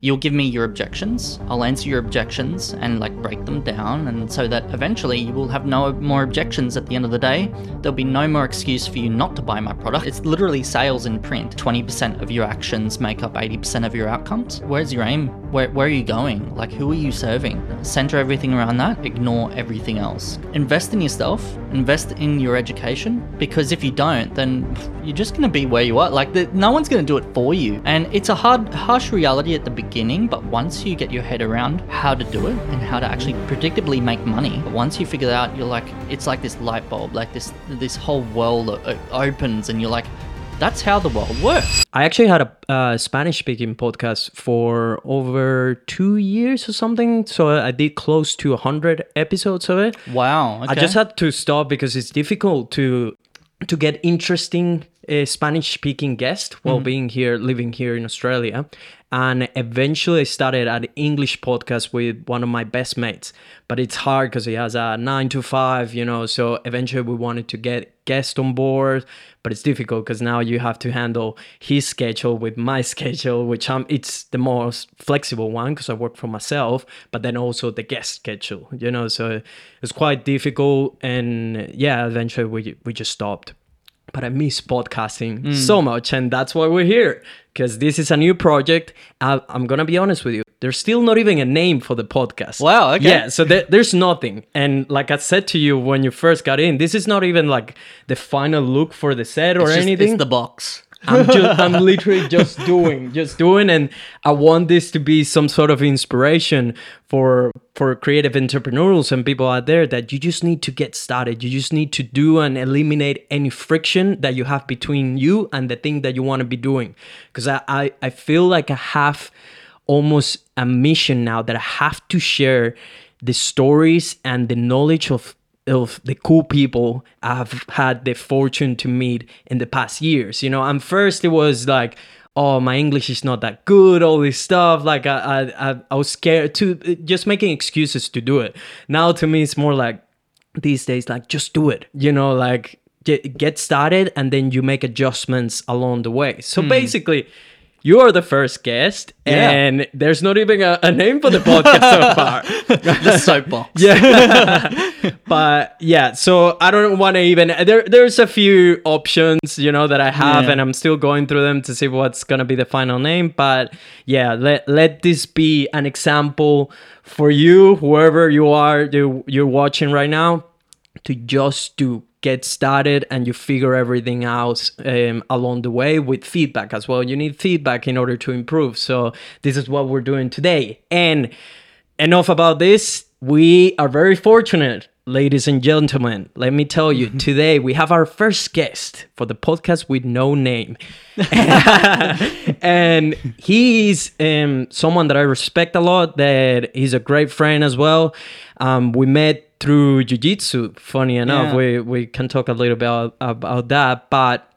You'll give me your objections, I'll answer your objections and like break them down, and so that eventually you will have no more objections at the end of the day. There'll be no more excuse for you not to buy my product. It's literally sales in print. 20% of your actions make up 80% of your outcomes. Where's your aim? Where, where are you going? Like, who are you serving? Center everything around that, ignore everything else. Invest in yourself, invest in your education, because if you don't, then you're just gonna be where you are. Like, the, no one's gonna do it for you. And it's a hard, harsh reality at the beginning beginning, but once you get your head around how to do it and how to actually predictably make money, once you figure that out, you're like, it's like this light bulb, like this this whole world opens, and you're like, that's how the world works. I actually had a uh, Spanish speaking podcast for over two years or something. So I did close to 100 episodes of it. Wow. Okay. I just had to stop because it's difficult to to get interesting uh, Spanish speaking guest while mm-hmm. being here, living here in Australia and eventually I started an English podcast with one of my best mates. But it's hard because he has a nine to five, you know. So eventually we wanted to get guests on board, but it's difficult because now you have to handle his schedule with my schedule, which I'm it's the most flexible one because I work for myself, but then also the guest schedule, you know. So it's quite difficult, and yeah, eventually we we just stopped but I miss podcasting mm. so much, and that's why we're here. Because this is a new project. I, am gonna be honest with you. There's still not even a name for the podcast. Wow. Okay. Yeah. So there, there's nothing. And like I said to you when you first got in, this is not even like the final look for the set or it's just, anything. It's the box. I'm just I'm literally just doing, just doing and I want this to be some sort of inspiration for for creative entrepreneurs and people out there that you just need to get started. You just need to do and eliminate any friction that you have between you and the thing that you want to be doing. Because I, I, I feel like I have almost a mission now that I have to share the stories and the knowledge of of the cool people I've had the fortune to meet in the past years. You know, and first it was like, oh, my English is not that good, all this stuff. Like I, I, I was scared to just making excuses to do it. Now to me, it's more like these days, like just do it. You know, like get, get started and then you make adjustments along the way. So hmm. basically you are the first guest, yeah. and there's not even a, a name for the podcast so far. the soapbox. Yeah. but yeah, so I don't want to even. There, there's a few options, you know, that I have, yeah. and I'm still going through them to see what's gonna be the final name. But yeah, let let this be an example for you, whoever you are, you, you're watching right now, to just do get started and you figure everything out um, along the way with feedback as well. You need feedback in order to improve. So, this is what we're doing today. And enough about this. We are very fortunate, ladies and gentlemen. Let me tell you, today we have our first guest for the podcast with no name. and he's um, someone that I respect a lot, that he's a great friend as well. Um, we met through jiu-jitsu funny enough yeah. we we can talk a little bit about, about that but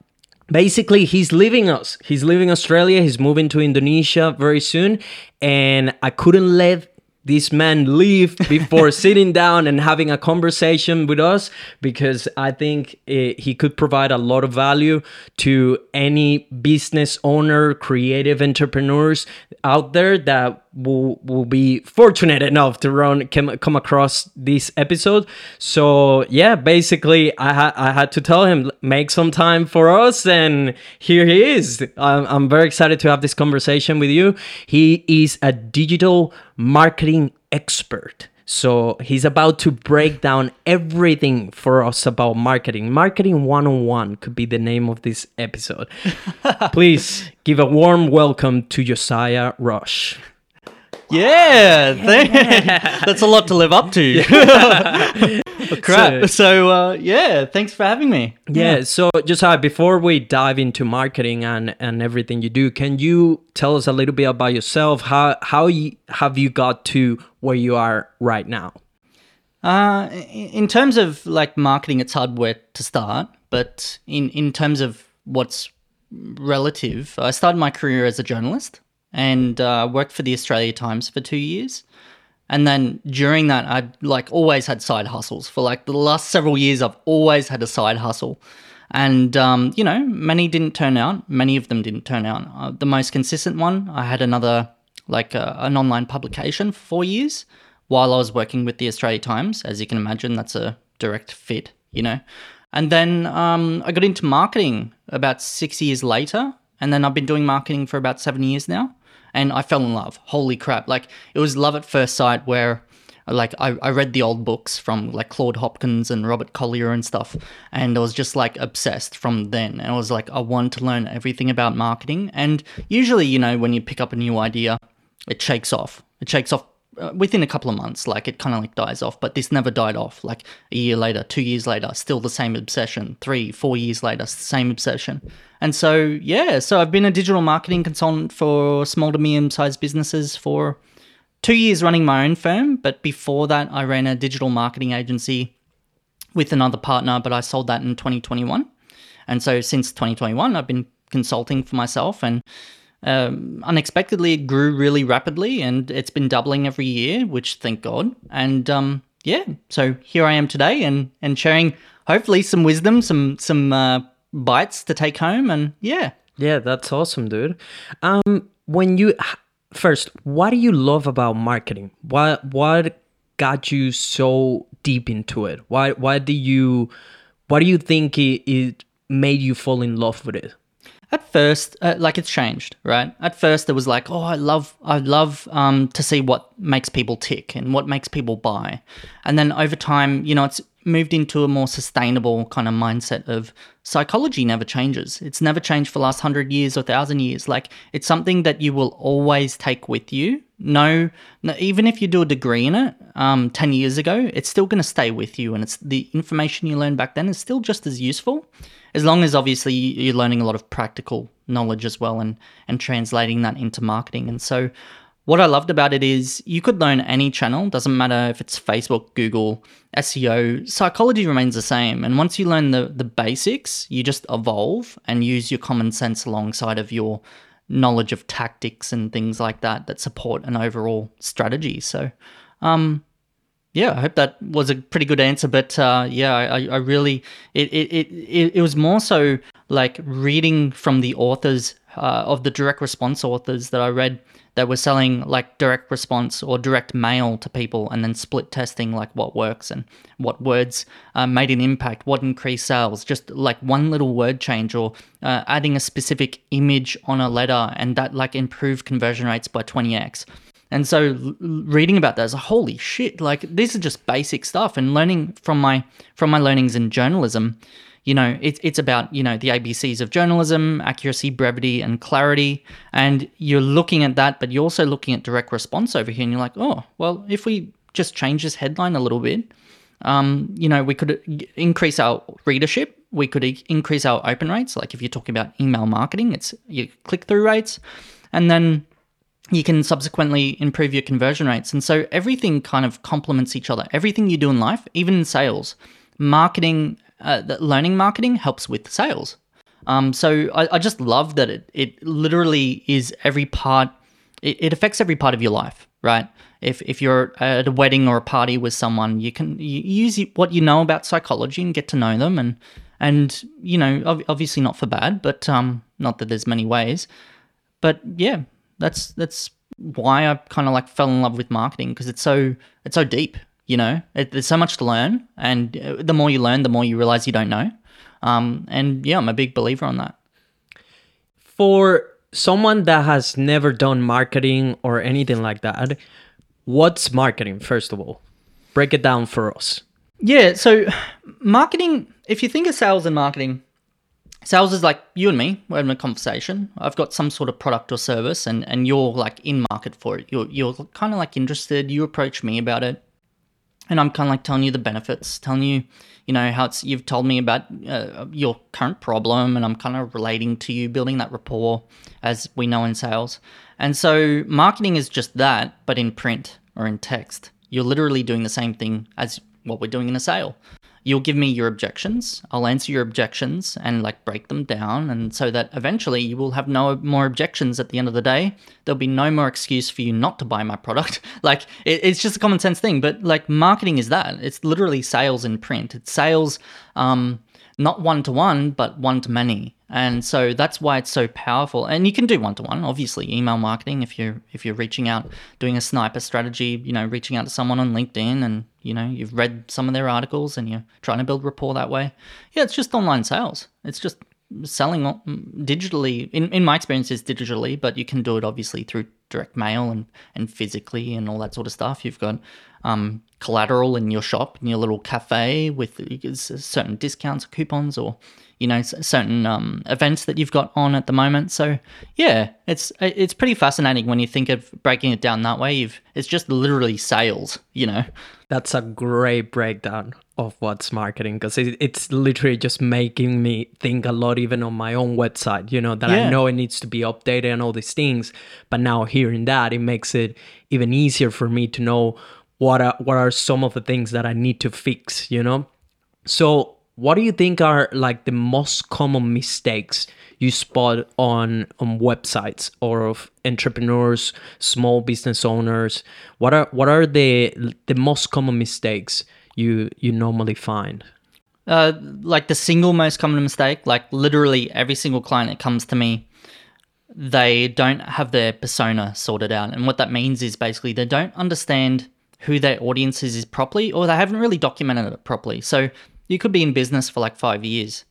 basically he's leaving us he's leaving australia he's moving to indonesia very soon and i couldn't let this man leave before sitting down and having a conversation with us because I think it, he could provide a lot of value to any business owner, creative entrepreneurs out there that will, will be fortunate enough to run come, come across this episode. So yeah, basically I, ha- I had to tell him make some time for us and here he is. I'm, I'm very excited to have this conversation with you. He is a digital marketing expert. So he's about to break down everything for us about marketing. Marketing 101 could be the name of this episode. Please give a warm welcome to Josiah Roche. Yeah, yeah. that's a lot to live up to. crap. So, so uh, yeah, thanks for having me. Yeah, yeah. so Josiah, before we dive into marketing and, and everything you do, can you tell us a little bit about yourself? How how you, have you got to where you are right now? Uh, in terms of like marketing, it's hard where to start, but in in terms of what's relative, I started my career as a journalist and uh, worked for the Australia Times for two years. And then during that, I'd like always had side hustles for like the last several years. I've always had a side hustle, and um, you know, many didn't turn out. Many of them didn't turn out. Uh, the most consistent one, I had another like a, an online publication for four years while I was working with the Australia Times. As you can imagine, that's a direct fit, you know. And then um, I got into marketing about six years later, and then I've been doing marketing for about seven years now, and I fell in love. Holy crap! Like it was love at first sight, where like I, I read the old books from like Claude Hopkins and Robert Collier and stuff, and I was just like obsessed from then. And I was like, I want to learn everything about marketing. And usually, you know, when you pick up a new idea, it shakes off. It shakes off Uh, within a couple of months. Like it kind of like dies off. But this never died off. Like a year later, two years later, still the same obsession. Three, four years later, same obsession. And so yeah, so I've been a digital marketing consultant for small to medium sized businesses for two years running my own firm, but before that, I ran a digital marketing agency with another partner, but I sold that in 2021. And so since 2021, I've been consulting for myself and um, unexpectedly it grew really rapidly and it's been doubling every year, which thank God. And um, yeah, so here I am today and, and sharing hopefully some wisdom, some, some uh, bites to take home. And yeah. Yeah, that's awesome, dude. Um, when you first, what do you love about marketing? What what got you so deep into it? Why why do you why do you think it, it made you fall in love with it? At first, uh, like it's changed, right? At first, it was like, oh, I love, I love um, to see what makes people tick and what makes people buy, and then over time, you know, it's moved into a more sustainable kind of mindset of psychology never changes. It's never changed for the last hundred years or thousand years. Like it's something that you will always take with you. No, no even if you do a degree in it um, ten years ago, it's still going to stay with you, and it's the information you learned back then is still just as useful, as long as obviously you're learning a lot of practical knowledge as well, and and translating that into marketing. And so what I loved about it is you could learn any channel, doesn't matter if it's Facebook, Google, SEO, psychology remains the same. And once you learn the, the basics, you just evolve and use your common sense alongside of your knowledge of tactics and things like that that support an overall strategy. So, um, yeah, I hope that was a pretty good answer. But uh, yeah, I, I really, it, it, it, it was more so like reading from the authors uh, of the direct response authors that I read that were selling like direct response or direct mail to people and then split testing like what works and what words uh, made an impact, what increased sales, just like one little word change or uh, adding a specific image on a letter and that like improved conversion rates by 20x. And so reading about is holy shit, like these are just basic stuff and learning from my from my learnings in journalism you know, it's it's about you know the ABCs of journalism, accuracy, brevity, and clarity, and you're looking at that, but you're also looking at direct response over here, and you're like, oh, well, if we just change this headline a little bit, um, you know, we could increase our readership, we could increase our open rates. Like if you're talking about email marketing, it's your click through rates, and then you can subsequently improve your conversion rates. And so everything kind of complements each other. Everything you do in life, even in sales, marketing uh, that learning marketing helps with sales. Um, so I, I, just love that it, it literally is every part, it, it, affects every part of your life, right? If, if you're at a wedding or a party with someone, you can use what you know about psychology and get to know them. And, and you know, obviously not for bad, but um, not that there's many ways. But yeah, that's, that's why I kind of like fell in love with marketing because it's so, it's so deep you know, it, there's so much to learn, and uh, the more you learn, the more you realize you don't know. Um, and yeah, I'm a big believer on that. For someone that has never done marketing or anything like that, what's marketing, first of all? Break it down for us. Yeah, so marketing, if you think of sales and marketing, sales is like you and me, we're having a conversation. I've got some sort of product or service and, and you're like in market for it. You're, you're kind of like interested. You approach me about it and I'm kind of like telling you the benefits, telling you, you know, how it's you've told me about uh, your current problem, and I'm kind of relating to you, building that rapport, as we know in sales. And so, marketing is just that, but in print or in text. You're literally doing the same thing as what we're doing in a sale you'll give me your objections. I'll answer your objections and like break them down and so that eventually you will have no more objections at the end of the day. There'll be no more excuse for you not to buy my product. Like it, it's just a common sense thing but like marketing is that. It's literally sales in print. It's sales um, not one to one, but one to many. And so that's why it's so powerful. And you can do one to one, obviously, email marketing if you're if you're reaching out, doing a sniper strategy, you know, reaching out to someone on LinkedIn and you know you've read some of their articles and you're trying to build rapport that way. Yeah, it's just online sales. It's just selling digitally. In in my experience, is digitally, but you can do it obviously through direct mail and and physically and all that sort of stuff. You've got um, collateral in your shop, in your little cafe with certain discounts or coupons or you know certain um, events that you've got on at the moment. So yeah, it's it's pretty fascinating when you think of breaking it down that way. You've it's just literally sales, you know. That's a great breakdown of what's marketing because it, it's literally just making me think a lot even on my own website you know that yeah. i know it needs to be updated and all these things but now hearing that it makes it even easier for me to know what are what are some of the things that I need to fix, you know? So what do you think are like the most common mistakes you spot on on websites or of entrepreneurs, small business owners? What are what are the the most common mistakes you you normally find? Uh, like the single most common mistake, like literally every single client that comes to me, they don't have their persona sorted out. And what that means is basically they don't understand who their audience is, is properly, or they haven't really documented it properly. So you could be in business for like five years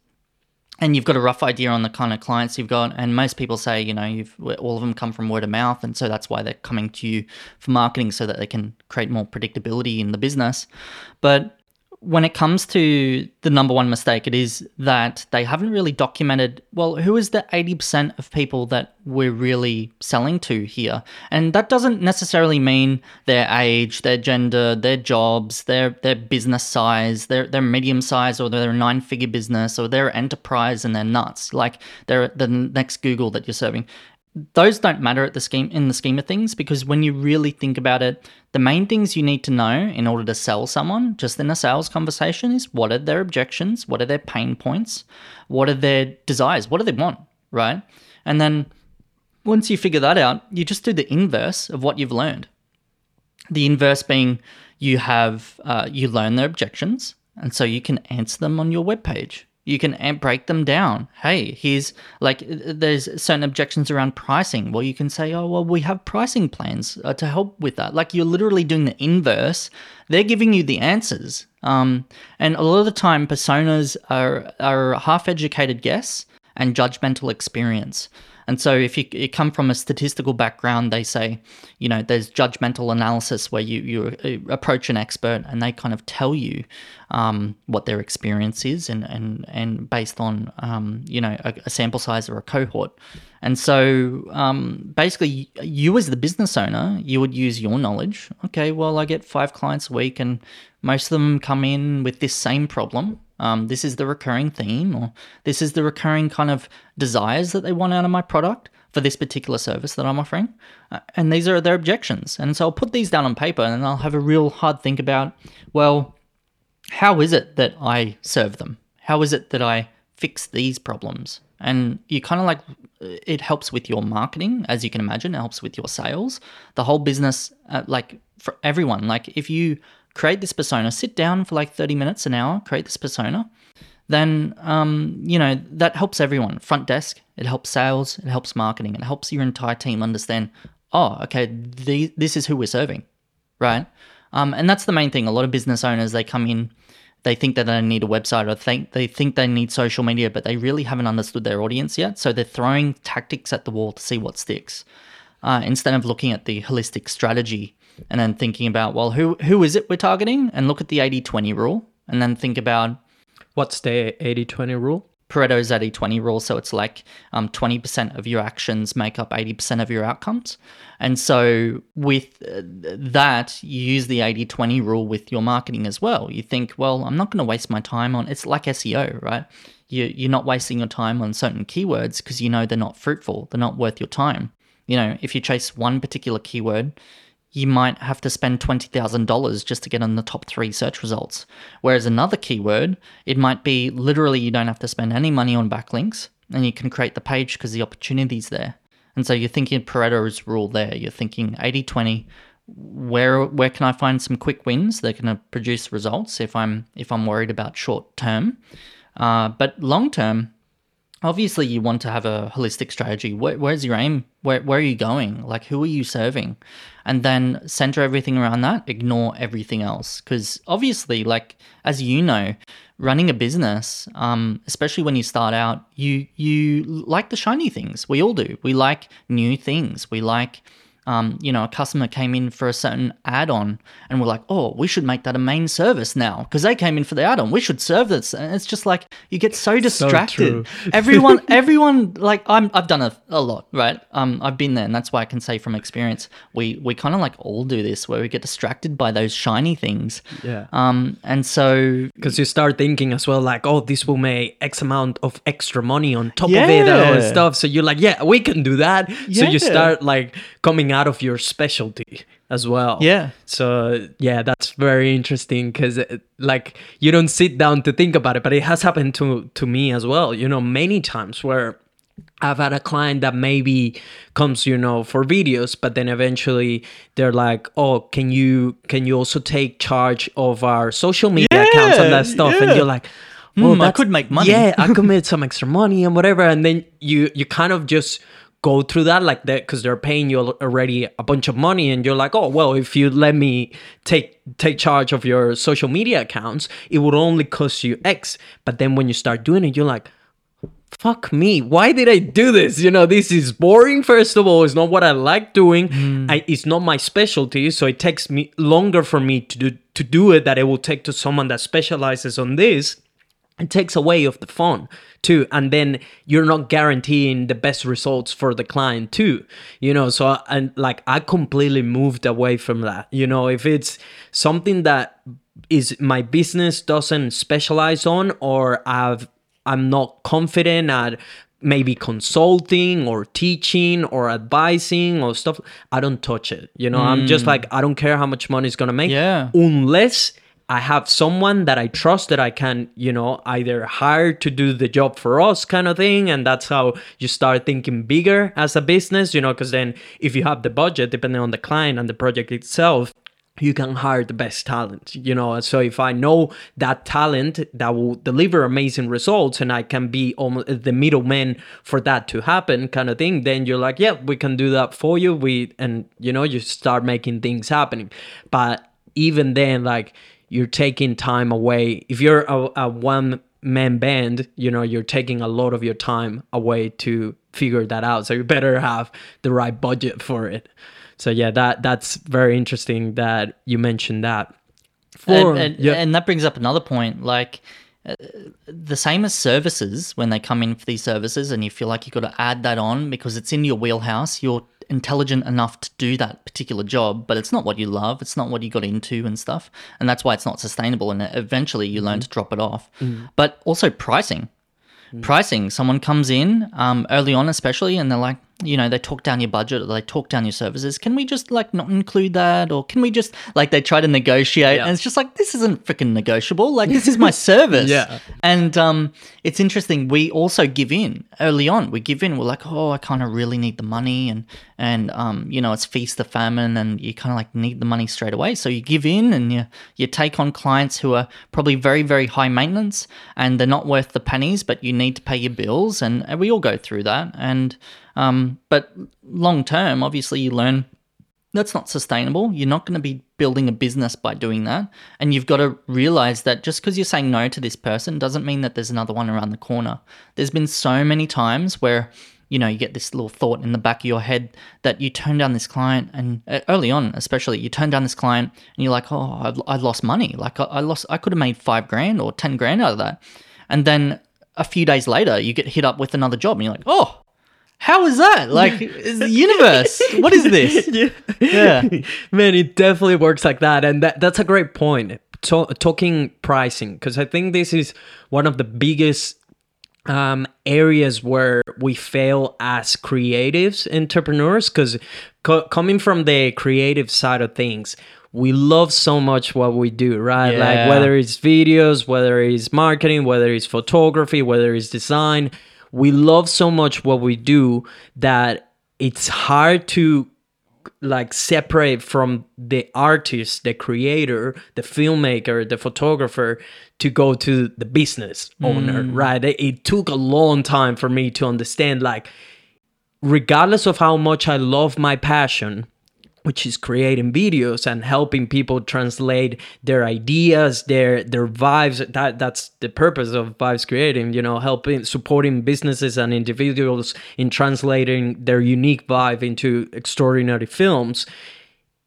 and you've got a rough idea on the kind of clients you've got and most people say you know you've all of them come from word of mouth and so that's why they're coming to you for marketing so that they can create more predictability in the business. But when it comes to the number one mistake, it is that they haven't really documented, well, who is the 80% of people that we're really selling to here? And that doesn't necessarily mean their age, their gender, their jobs, their, their business size, their, their medium size, or their nine figure business, or their enterprise and they're nuts. Like they're the next Google that you're serving those don't matter at the scheme in the scheme of things because when you really think about it, the main things you need to know in order to sell someone just in a sales conversation is what are their objections, what are their pain points, what are their desires, what do they want, right? And then once you figure that out, you just do the inverse of what you've learned. The inverse being you have uh, you learn their objections, and so you can answer them on your webpage you can break them down. Hey, here's like there's certain objections around pricing. Well, you can say, oh, well, we have pricing plans uh, to help with that. Like you're literally doing the inverse. They're giving you the answers. Um, and a lot of the time, personas are are half educated guess and judgmental experience. And so, if you, you, come from a statistical background, they say, you know, there's judgmental analysis where you, you approach an expert and they kind of tell you um, what their experience is and, and, and based on, um, you know, a, a, sample size or a cohort. And so, um, basically, you as the business owner, you would use your knowledge. Okay, well, I get five clients a week and most of them come in with this same problem um, this is the recurring theme, or this is the recurring kind of desires that they want out of my product for this particular service that I'm offering. Uh, and these are their objections. And so I'll put these down on paper and I'll have a real hard think about, well, how is it that I serve them? How is it that I fix these problems? And you kind of like, it helps with your marketing, as you can imagine, it helps with your sales, the whole business, uh, like for everyone. Like if you create this persona, sit down for like 30 minutes, an hour, create this persona, then, um, you know, that helps everyone. Front desk, it helps sales, it helps marketing, it helps your entire team understand, oh, okay, the, this is who we're serving, right? Um, and that's the main thing. A lot of business owners, they come in, they think that they need a website or think they think they need social media, but they really haven't understood their audience yet. So they're throwing tactics at the wall to see what sticks, uh, instead of looking at the holistic strategy and then thinking about well who who is it we're targeting? And look at the 80-20 rule and then think about what's the 80-20 rule? Pareto's 80-20 rule. So it's like um, 20% of your actions make up 80% of your outcomes. And so with uh, that you use the 80-20 rule with your marketing as well. You think well I'm not going to waste my time on it's like SEO right? You, you're not wasting your time on certain keywords because you know they're not fruitful they're not worth your time. You know if you chase one particular keyword you might have to spend $20,000 just to get in the top three search results. Whereas another keyword, it might be literally you don't have to spend any money on backlinks and you can create the page because the opportunity's there. And so you're thinking Pareto's rule there. You're thinking 80 20. Where where can I find some quick wins that can produce results if I'm if I'm worried about short term? Uh, but long term, obviously you want to have a holistic strategy. Where, where's your aim? Where, where are you going? Like, who are you serving? And then center everything around that, ignore everything else. Because obviously, like, as you know, running a business, um, especially when you start out, you you like the shiny things. We all do. We like new things. We like um, you know, a customer came in for a certain add-on and we're like, oh, we should make that a main service now because they came in for the add-on. We should serve this. And it's just like you get so distracted. So everyone, everyone, like I'm, I've done a, a lot, right? Um, I've been there, and that's why I can say from experience, we we kind of like all do this where we get distracted by those shiny things. Yeah. Um, and so because you start thinking as well, like, oh, this will make X amount of extra money on top yeah. of it and stuff. So you're like, yeah, we can do that. Yeah. So you start like coming out of your specialty as well. Yeah. So yeah, that's very interesting because uh, like you don't sit down to think about it, but it has happened to to me as well. You know, many times where I've had a client that maybe comes, you know, for videos, but then eventually they're like, "Oh, can you can you also take charge of our social media yeah, accounts and that stuff?" Yeah. And you're like, "Well, mm, I could make money. Yeah, I could make some extra money and whatever." And then you you kind of just go through that like that because they're paying you already a bunch of money and you're like oh well if you let me take take charge of your social media accounts it would only cost you x. But then when you start doing it you're like fuck me why did i do this? You know this is boring first of all. It's not what i like doing. Mm. I, it's not my specialty so it takes me longer for me to do to do it that it will take to someone that specializes on this. It takes away of the fun too and then you're not guaranteeing the best results for the client too you know so and like i completely moved away from that you know if it's something that is my business doesn't specialize on or i've i'm not confident at maybe consulting or teaching or advising or stuff i don't touch it you know mm. i'm just mm. like i don't care how much money it's gonna make yeah unless I have someone that I trust that I can, you know, either hire to do the job for us kind of thing. And that's how you start thinking bigger as a business, you know, because then if you have the budget, depending on the client and the project itself, you can hire the best talent, you know. So if I know that talent that will deliver amazing results and I can be almost the middleman for that to happen, kind of thing, then you're like, yeah, we can do that for you. We and you know, you start making things happening. But even then, like you're taking time away. If you're a, a one man band, you know, you're taking a lot of your time away to figure that out. So you better have the right budget for it. So yeah, that that's very interesting that you mentioned that. For, and, and, yeah. and that brings up another point, like uh, the same as services when they come in for these services, and you feel like you've got to add that on because it's in your wheelhouse. You're intelligent enough to do that particular job, but it's not what you love. It's not what you got into and stuff. And that's why it's not sustainable. And eventually you learn mm. to drop it off. Mm. But also pricing. Mm. Pricing. Someone comes in um, early on, especially, and they're like, you know, they talk down your budget or they talk down your services. Can we just like not include that? Or can we just like they try to negotiate yeah. and it's just like this isn't freaking negotiable. Like this is my service. Yeah. And um it's interesting, we also give in early on. We give in, we're like, oh I kinda really need the money and and um, you know, it's feast the famine and you kinda like need the money straight away. So you give in and you you take on clients who are probably very, very high maintenance and they're not worth the pennies, but you need to pay your bills and, and we all go through that. And um, but long term, obviously, you learn that's not sustainable. You're not going to be building a business by doing that. And you've got to realize that just because you're saying no to this person doesn't mean that there's another one around the corner. There's been so many times where you know, you get this little thought in the back of your head that you turn down this client, and uh, early on, especially, you turn down this client, and you're like, oh, I've, I lost money. Like I, I lost, I could have made five grand or ten grand out of that, and then a few days later, you get hit up with another job, and you're like, oh, how is that? Like, the universe? what is this? Yeah. yeah. Man, it definitely works like that. And that, that's a great point. talking pricing, because I think this is one of the biggest um, areas where we fail as creatives, entrepreneurs, because co- coming from the creative side of things, we love so much what we do, right? Yeah. Like whether it's videos, whether it's marketing, whether it's photography, whether it's design we love so much what we do that it's hard to like separate from the artist, the creator, the filmmaker, the photographer to go to the business owner, mm. right? It, it took a long time for me to understand like regardless of how much I love my passion, which is creating videos and helping people translate their ideas, their their vibes. That that's the purpose of vibes creating. You know, helping supporting businesses and individuals in translating their unique vibe into extraordinary films.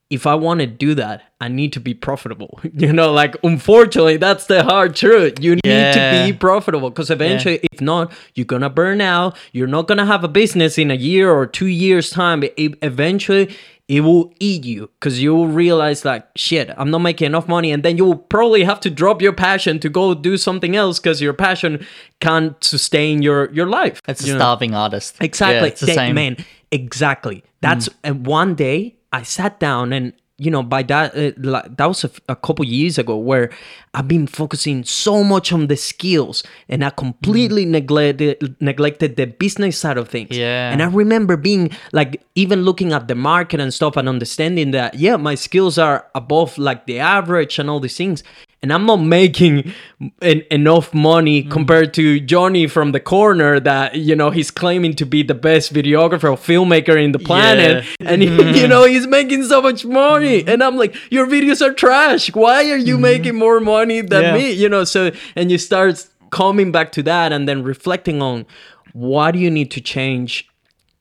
If I want to do that, I need to be profitable. You know, like unfortunately, that's the hard truth. You need Yeah. to be profitable because eventually, if not, you're gonna burn out. You're not gonna have a business in a year or two years time. It, eventually, it will eat you because you will realize like shit i'm not making enough money and then you will probably have to drop your passion to go do something else because your passion can't sustain your your life It's a know? starving artist. Exactly. Yeah, it's the That- same. Man, exactly. That's mm. and one day I sat down and you know by that uh, like, that was a, f- a couple years ago where I've been focusing so much on the skills and I completely neglected neglected the business side of things. Yeah. And I remember being like even looking at the market and stuff and understanding that yeah, my skills are above like the average and all these things. And I'm not making en- enough money Mm. compared to Johnny from the corner that you know he's claiming to be the best videographer or filmmaker in the planet, and he, you know he's making so much money. And I'm like, your videos are trash. Why are you making more money than Yeah. me? You know, so and you start coming back to that and then reflecting on what do you need to change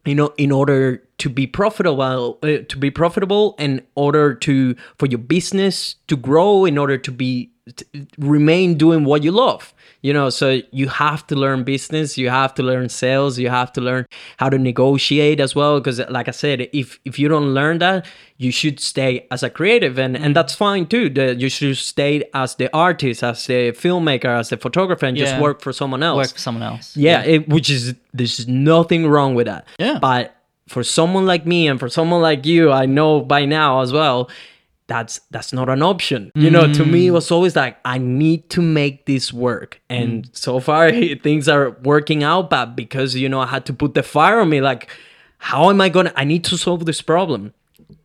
you know in order to be profitable uh, to be profitable in order to for your business to grow in order to be to remain doing what you love you know so you have to learn business you have to learn sales you have to learn how to negotiate as well because like i said if if you don't learn that you should stay as a creative and and mm. that's fine too the, you should stay as the artist as the filmmaker as the photographer and just work for someone else Work for someone else. yeah, It, which is there's nothing wrong with that. Yeah. But for someone like me and for someone like you, I know by now as well, that's that's not an option. You know, to me it mm. was always like I need to make this work. And mm. so far things are working out, but because you know I had to put the fire on me like how am I gonna I need to solve this problem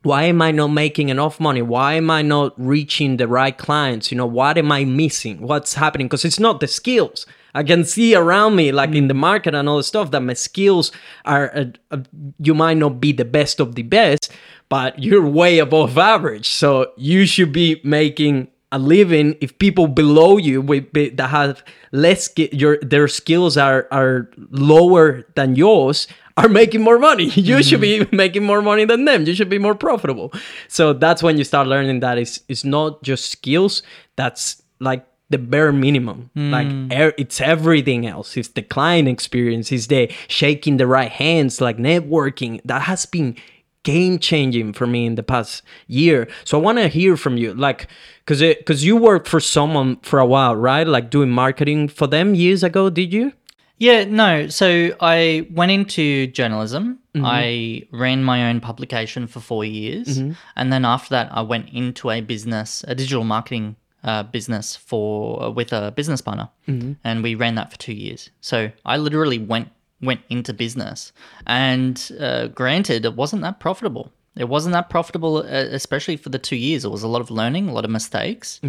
why am I not making enough money? Why am I not reaching the right clients? You know, what am I missing? What's happening? Because it's not the skills. I can see around me, like in the market and all the stuff, that my skills are, uh, uh, you might not be the best of the best, but you're way above average. So you should be making a living if people below you with, be- that have less your their skills are are lower than yours are making more money. You should be making more money than them. You should be more profitable. So that's when you start learning that it's it's not just skills. That's like the bare minimum. Like er, it's everything else. It's the client experience. It's the shaking the right hands, like networking. That has been game changing for me in the past year. So I want to hear from you, like, cause it, cause you worked for someone for a while, right? Like doing marketing for them years ago. Did you? Yeah, no. So I went into journalism. Mm-hmm. I ran my own publication for four years, Mm-hmm. and then after that, I went into a business, a digital marketing uh, business for with a business partner, Mm-hmm. and we ran that for two years. So I literally went went into business, and uh, granted, it wasn't that profitable. It wasn't that profitable, uh, especially for the two years. It was a lot of learning, a lot of mistakes.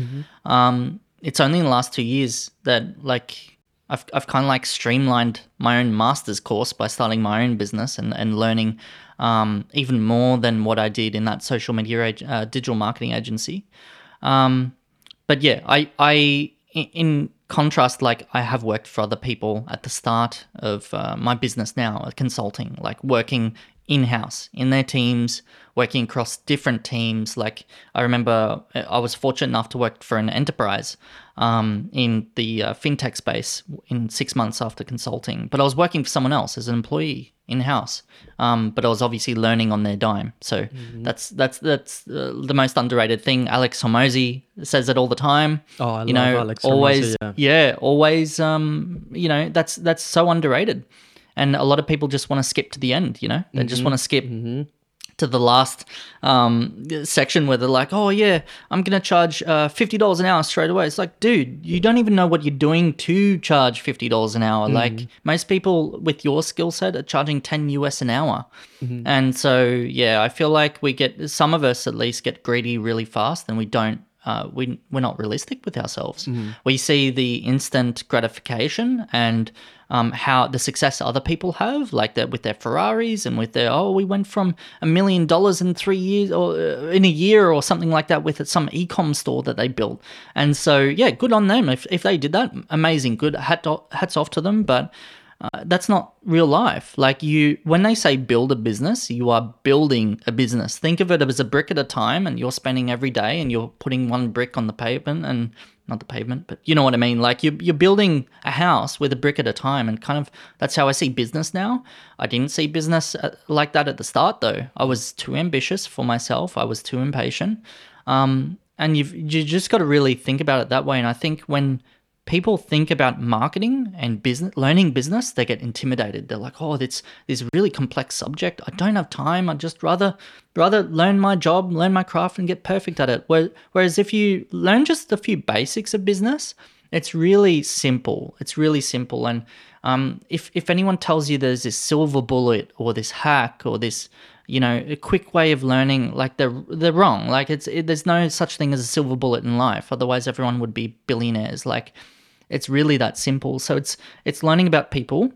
Um, it's only in the last two years that like I've, I've kind of like streamlined my own master's course by starting my own business and, and learning um, even more than what I did in that social media uh, digital marketing agency. Um, but yeah, I, I, in contrast, like I have worked for other people at the start of uh, my business now, uh, consulting, like working in house in their teams, working across different teams. Like I remember uh, I was fortunate enough to work for an enterprise um, in the uh, fintech space in six months after consulting, but I was working for someone else as an employee in house. Um, but I was obviously learning on their dime. So that's that's that's uh, the most underrated thing. Alex Hormozi says it all the time. Oh, I you love know, Alex Hormozi, always yeah. yeah, always um, you know, that's that's so underrated. And a lot of people just want to skip to the end, you know? They just want to skip to the last um, section where they're like, "Oh yeah, I'm gonna charge uh, fifty dollars an hour straight away." It's like, dude, you don't even know what you're doing to charge fifty dollars an hour. Like most people with your skill set are charging ten US an hour, and so yeah, I feel like we get some of us at least get greedy really fast, and we don't. Uh, we we're not realistic with ourselves. We see the instant gratification and um, how the success other people have, like that with their Ferraris and with their oh, we went from a million dollars in three years or uh, in a year or something like that with some e-com store that they built. And so yeah, good on them if if they did that, amazing, good hat hats off to them. But uh, that's not real life. Like you, when they say build a business, you are building a business. Think of it as a brick at a time, and you're spending every day, and you're putting one brick on the pavement, and not the pavement, but you know what I mean. Like you're you're building a house with a brick at a time, and kind of that's how I see business now. I didn't see business uh, like that at the start, though. I was too ambitious for myself. I was too impatient, um, and you've you just got to really think about it that way. And I think when people think about marketing and business learning business they get intimidated. They're like oh it's this really complex subject. I don't have time. I'd just rather rather learn my job learn my craft and get perfect at it. Whereas if you learn just a few basics of business it's really simple. It's really simple. And um, if, if anyone tells you there's this silver bullet or this hack or this you know a quick way of learning like they're they're wrong. Like it's it, there's no such thing as a silver bullet in life. Otherwise everyone would be billionaires. Like it's really that simple. So it's it's learning about people,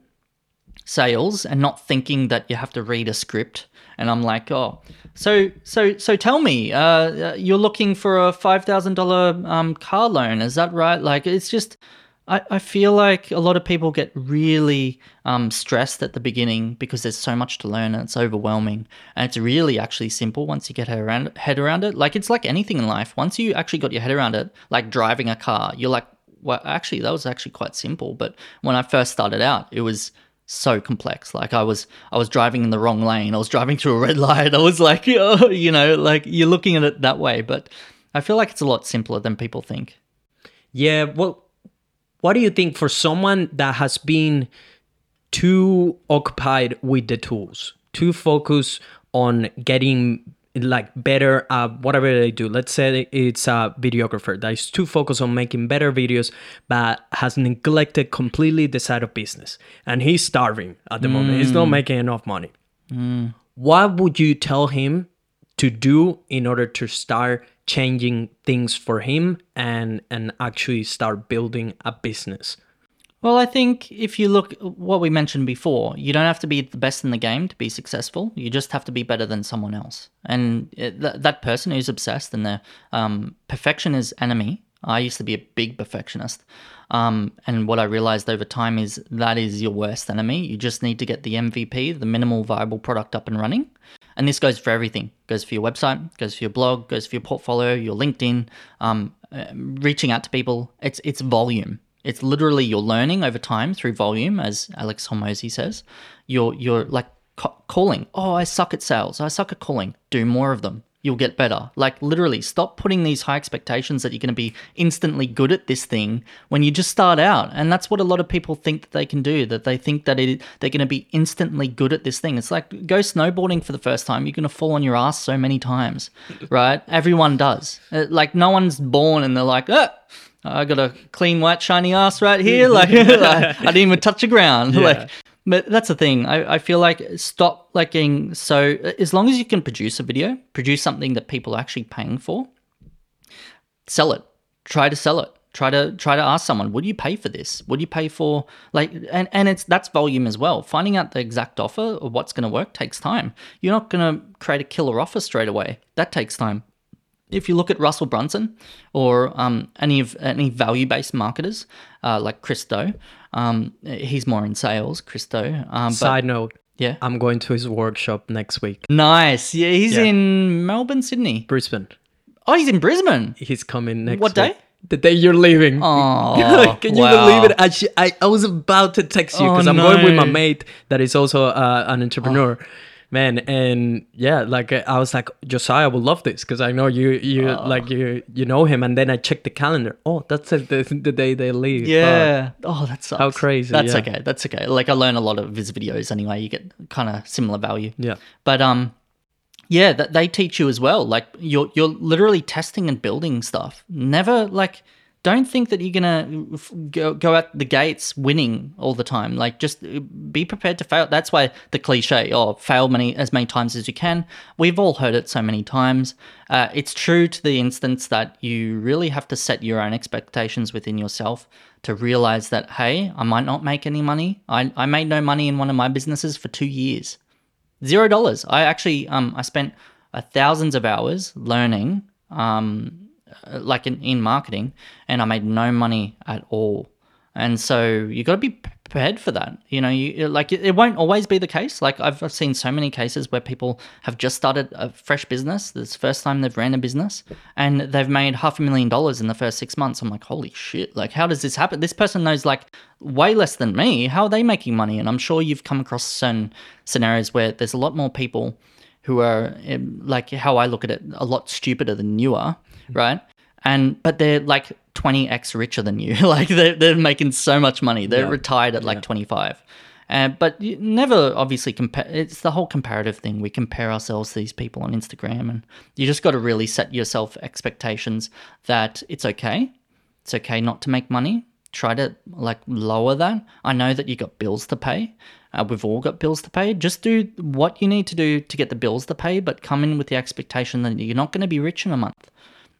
sales, and not thinking that you have to read a script. And I'm like, oh, so so so tell me, uh, you're looking for a five thousand um, car loan, is that right? Like, it's just. I, I feel like a lot of people get really um, stressed at the beginning because there's so much to learn and it's overwhelming. And it's really actually simple once you get around, head around it. Like it's like anything in life. Once you actually got your head around it, like driving a car, you're like, well, actually, that was actually quite simple. But when I first started out, it was so complex. Like I was, I was driving in the wrong lane. I was driving through a red light. I was like, oh, you know, like you're looking at it that way. But I feel like it's a lot simpler than people think. Yeah. Well, what do you think for someone that has been too occupied with the tools, too focused on getting like better uh, whatever they do. Let's say it's a videographer that is too focused on making better videos but has neglected completely the side of business. And he's starving at the mm. moment. He's not making enough money. Mm. what would you tell him to do in order to start changing things for him and and actually start building a business well, I think if you look what we mentioned before, you don't have to be the best in the game to be successful. You just have to be better than someone else. And th- that person who's obsessed and their um, perfection is enemy. I used to be a big perfectionist. Um, and what I realized over time is that is your worst enemy. You just need to get the MVP, the minimal viable product up and running. And this goes for everything. Goes for your website, goes for your blog, goes for your portfolio, your LinkedIn, um, uh, reaching out to people. It's it's volume. It's literally you're learning over time through volume, as Alex Hormozi says. You're you're like ca- calling. Oh, I suck at sales. I suck at calling. Do more of them. You'll get better. Like literally, stop putting these high expectations that you're going to be instantly good at this thing when you just start out. And that's what a lot of people think that they can do. That they think that it, they're going to be instantly good at this thing. It's like go snowboarding for the first time. You're going to fall on your ass so many times, right? Everyone does. Uh, like no one's born and they're like, oh, I got a clean, white, shiny ass right here. Like I, didn't even touch the ground. Yeah. Like, but that's the thing. I, I feel like stop like getting so. As long as you can produce a video, produce something that people are actually paying for, sell it. Try to sell it. Try to try to ask someone, would you pay for this? Would you pay for like and and it's that's volume as well. Finding out the exact offer or what's going to work takes time. You're not going to create a killer offer straight away. That takes time if you look at Russell Brunson or um, any of any value based marketers uh, like Chris Do, um, he's more in sales. Chris Do. Um, Side note. Yeah. I'm going to his workshop next week. Nice. Yeah, he's yeah. in Melbourne, Sydney, Brisbane. Oh, he's in Brisbane. He's coming next. What day? The day you're leaving. Oh, can you wow. believe it? Actually, I, I was about to text you because oh, I'm no. going with my mate that is also uh, an entrepreneur. Oh man and yeah like i was like josiah will love this because i know you you oh. like you you know him. And then i checked the calendar. Oh that's the, the day they leave. Yeah. Oh, oh that sucks. How crazy that's yeah. okay. That's okay. Like i learn a lot of his videos anyway. You get kind of similar value. Yeah. But um Yeah, that they teach you as well. Like you're you're literally testing and building stuff. Never like don't think that you're gonna go, go out the gates winning all the time. Like just uh, be prepared to fail. That's why the cliche, oh, fail many as many times as you can. We've all heard it so many times. Uh, it's true to the instance that you really have to set your own expectations within yourself to realize that hey, I might not make any money. I I made no money in one of my businesses for two years, zero dollars. I actually um I spent uh, thousands of hours learning um Uh, like in, in marketing and I made no money at all. And so you got to be prepared for that. You know, you like it, it won't always be the case. Like I've, I've seen so many cases where people have just started a fresh business. This first time they've ran a business and they've made half a million dollars in the first six months. I'm like, holy shit! Like, how does this happen? This person knows like way less than me. How are they making money? And I'm sure you've come across certain scenarios where there's a lot more people who are eh, like how I look at it, a lot stupider than you are, right? and but they're like 20x richer than you. Like they're, they're making so much money. They're Yeah. retired at like Yeah. 25 uh, but you never obviously compare it's the whole comparative thing. We compare ourselves to these people on instagram and you just got to really set yourself expectations that it's okay. It's okay not to make money. Try to like lower that. I know that you got bills to pay. Uh, we've all got bills to pay. Just do what you need to do to get the bills to pay but come in with the expectation that you're not going to be rich in a month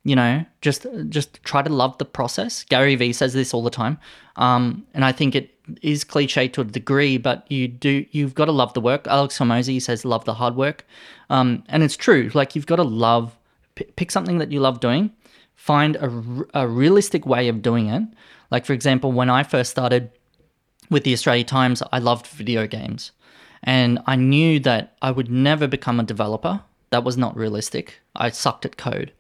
you know just just try to love the process gary vee says this all the time um, and i think it is cliche to a degree but you do you've got to love the work Alex Hormozi says love the hard work um, and it's true like you've got to love p- pick something that you love doing find a, a realistic way of doing it like for example when i first started with the Australia Times, I loved video games. And I knew that I would never become a developer. That was not realistic. I sucked at code.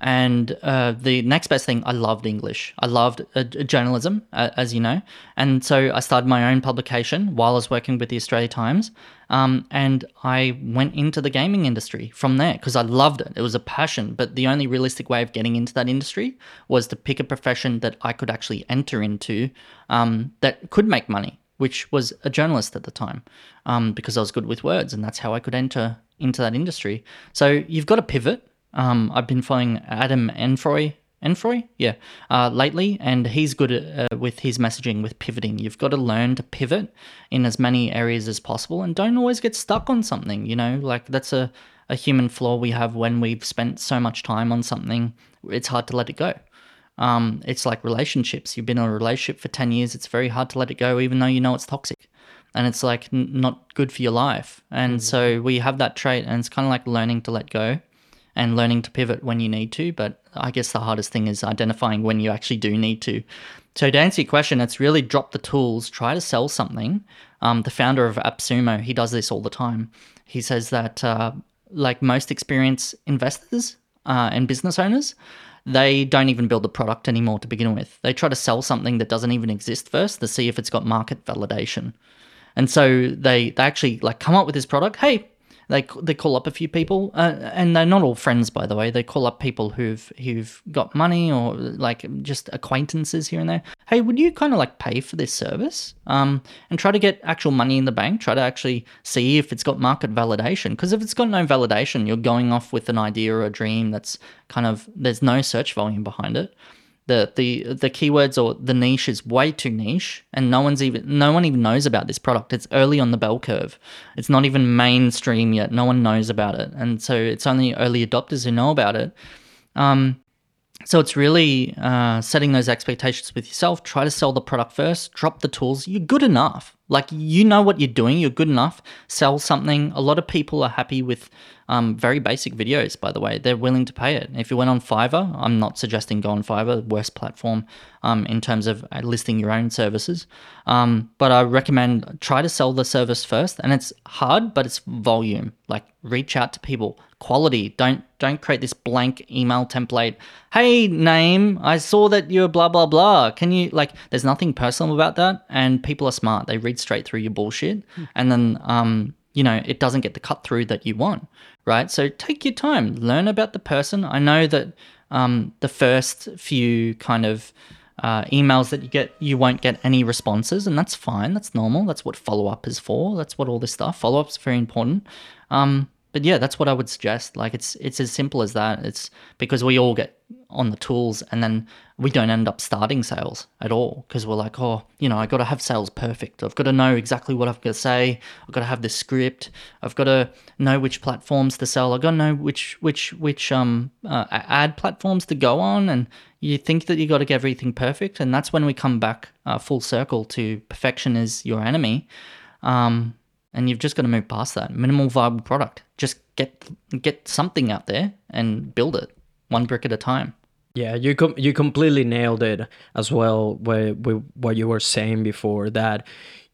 And uh, the next best thing, I loved English. I loved uh, journalism, uh, as you know. And so I started my own publication while I was working with the Australia Times. Um, and I went into the gaming industry from there because I loved it. It was a passion. But the only realistic way of getting into that industry was to pick a profession that I could actually enter into um, that could make money, which was a journalist at the time um, because I was good with words. And that's how I could enter into that industry. So you've got to pivot. Um, I've been following Adam Enfroy. Enfroy, yeah, uh, lately, and he's good at, uh, with his messaging with pivoting. You've got to learn to pivot in as many areas as possible, and don't always get stuck on something. You know, like that's a a human flaw we have when we've spent so much time on something. It's hard to let it go. Um, it's like relationships. You've been in a relationship for 10 years, it's very hard to let it go, even though you know it's toxic. And it's like n- not good for your life. And so we have that trait, and it's kind of like learning to let go and learning to pivot when you need to. But I guess the hardest thing is identifying when you actually do need to. So to answer your question, it's really drop the tools, try to sell something. Um, the founder of AppSumo, he does this all the time. He says that uh, like most experienced investors uh, and business owners, they don't even build the product anymore to begin with. They try to sell something that doesn't even exist first to see if it's got market validation. And so they they actually like come up with this product. Hey, they they call up a few people, uh, and they're not all friends, by the way. They call up people who've who've got money or like just acquaintances here and there. Hey, would you kind of like pay for this service? Um, and try to get actual money in the bank. Try to actually see if it's got market validation. Because if it's got no validation, you're going off with an idea or a dream that's kind of there's no search volume behind it the the the keywords or the niche is way too niche and no one's even no one even knows about this product it's early on the bell curve it's not even mainstream yet no one knows about it and so it's only early adopters who know about it um, so it's really uh, setting those expectations with yourself. Try to sell the product first. Drop the tools. You're good enough. Like you know what you're doing. You're good enough. Sell something. A lot of people are happy with um, very basic videos. By the way, they're willing to pay it. If you went on Fiverr, I'm not suggesting go on Fiverr. Worst platform um, in terms of uh, listing your own services. Um, but I recommend try to sell the service first. And it's hard, but it's volume. Like reach out to people. Quality. Don't don't create this blank email template. Hey, name, I saw that you're blah blah blah. Can you like? There's nothing personal about that, and people are smart. They read straight through your bullshit, and then um, you know, it doesn't get the cut through that you want, right? So take your time, learn about the person. I know that um, the first few kind of uh, emails that you get, you won't get any responses, and that's fine. That's normal. That's what follow up is for. That's what all this stuff. Follow up is very important. Um, but yeah, that's what I would suggest. Like it's it's as simple as that. It's because we all get on the tools and then we don't end up starting sales at all because we're like, oh, you know, I got to have sales perfect. I've got to know exactly what I've got to say. I've got to have the script. I've got to know which platforms to sell. I've got to know which which which um uh, ad platforms to go on. And you think that you got to get everything perfect, and that's when we come back uh, full circle to perfection is your enemy. Um, and you've just got to move past that. Minimal viable product. Just get get something out there and build it one brick at a time. Yeah you com- you completely nailed it as well with, with what you were saying before that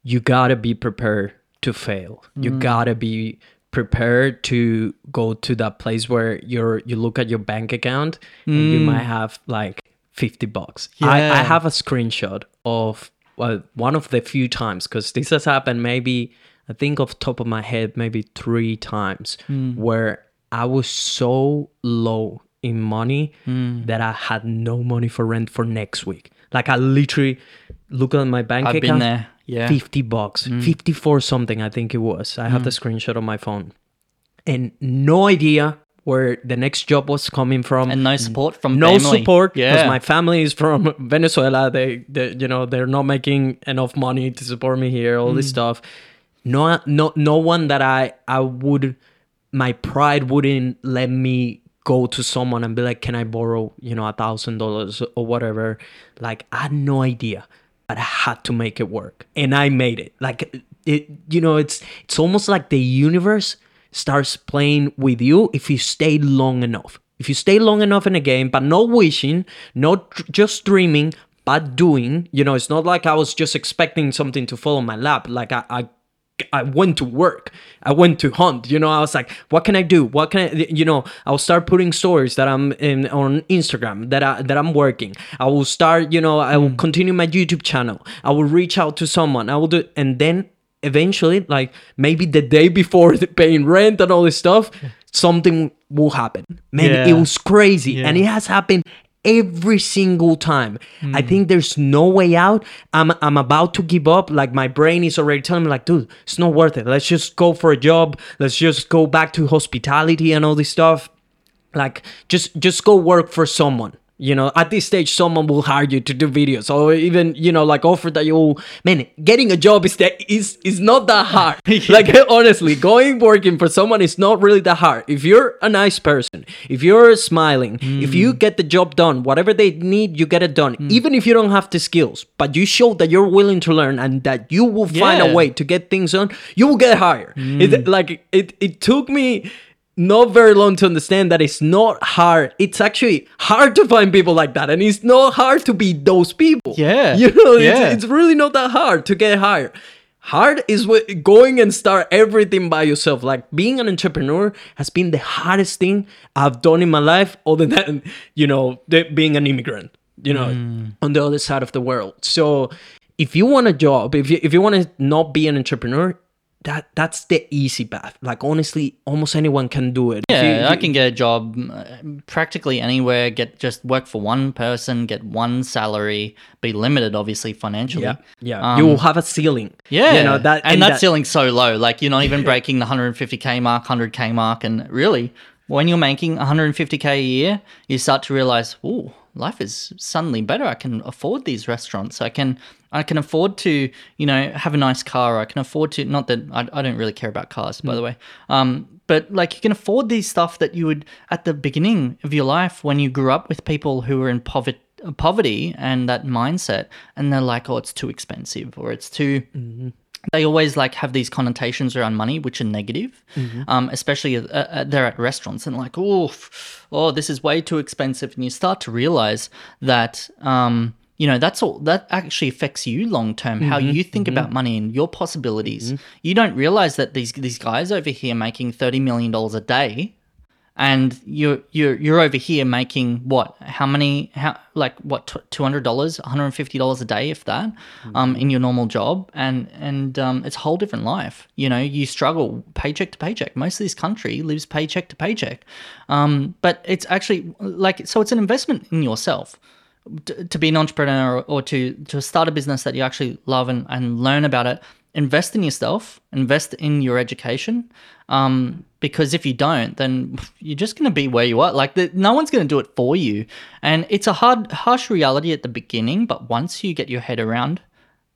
you got to be prepared to fail. You Mm. got to be prepared to go to that place where you're you look at your bank account and you might have like 50 bucks. I, I Mm. Have a screenshot of well, one of the few times because this has happened maybe I think off top of my head maybe three times Mm. where I was so low in money Mm. that I had no money for rent for next week. Like I literally look at my bank I've account. been there. Yeah. 50 bucks, Mm. 54 something, I think it was. I have the screenshot on my phone. And no idea where the next job was coming from. And no support from no family. support because Yeah. my family is from Venezuela. They, they, you know, they're not making enough money to support me here. All Mm. this stuff. No, no, no one that I, I would, my pride wouldn't let me go to someone and be like, "Can I borrow, you know, a thousand dollars or whatever?" Like I had no idea, but I had to make it work, and I made it. Like it, you know, it's it's almost like the universe starts playing with you if you stay long enough. If you stay long enough in a game, but not wishing, not just dreaming, but doing. You know, it's not like I was just expecting something to fall on my lap. Like I, I I went to work. I went to hunt. You know, I was like, what can I do? What can I? You know, I'll start putting stories that I'm in on Instagram that I that I'm working. I will start. You know, I will mm. continue my YouTube channel. I will reach out to someone. I will do, and then eventually, like maybe the day before the paying rent and all this stuff, something will happen. Man, it was crazy, Yeah. and it has happened every single time. I Hmm. think there's no way out. I'm I'm about to give up. Like my brain is already telling me, like, dude, it's not worth it. Let's just go for a job. Let's just go back to hospitality and all this stuff. Like, just just go work for someone. You know, at this stage, someone will hire you to do videos, or even you know, like offer that you. Man, getting a job is that is is not that hard. Like honestly, going working for someone is not really that hard. If you're a nice person, if you're smiling, if you Mm. get the job done, whatever they need, you get it done. Even if you don't have the skills, but you show that you're willing to learn and that you will find a way to get things done, you will get hired. It, like it, it took me not very long to understand that it's not hard. It's actually hard to find people like that, and it's not hard to be those people. Yeah. you know, Yeah. it's, it's really not that hard to get hired. Hard is what going and start everything by yourself. Like being an entrepreneur has been the hardest thing I've done in my life, other than you know the, being an immigrant. You know, mm. on the other side of the world. So if you want a job, if you if you want to not be an entrepreneur, that that's the easy path. Like honestly, almost anyone can do it. Yeah, you- I can get a job uh, practically anywhere. Get just work for one person, get one salary, be limited obviously financially. Yeah, yeah. Um, you will have a ceiling. Yeah, you know that, and, that, that- ceiling's so low. Like you're not even breaking the 150k mark, 100k mark, and really, when you're making 150k a year, you start to realize, oh, life is suddenly better. I can afford these restaurants. I can, I can afford to, you know, have a nice car. I can afford to. Not that I, I don't really care about cars, by the way. Um, but like you can afford these stuff that you would at the beginning of your life when you grew up with people who were in poverty poverty and that mindset and they're like oh it's too expensive or it's too they always like have these connotations around money which are negative. Um, especially uh, uh, they're at restaurants and like oh oh this is way too expensive. And you start to realize that um, you know that's all that actually affects you long term how you think about money and your possibilities. You don't realize that these these guys over here making 30 million dollars a day and you're you're you're over here making what? How many how like what two hundred dollars one hundred fifty dollars a day if that um in your normal job? And and um it's a whole different life. You know you struggle paycheck to paycheck. Most of this country lives paycheck to paycheck. Um but it's actually like so it's an investment in yourself. To, to be an entrepreneur or, or to to start a business that you actually love and, and learn about it invest in yourself invest in your education um, because if you don't, then you're just going to be where you are. Like the, no one's going to do it for you, and it's a hard, harsh reality at the beginning. But once you get your head around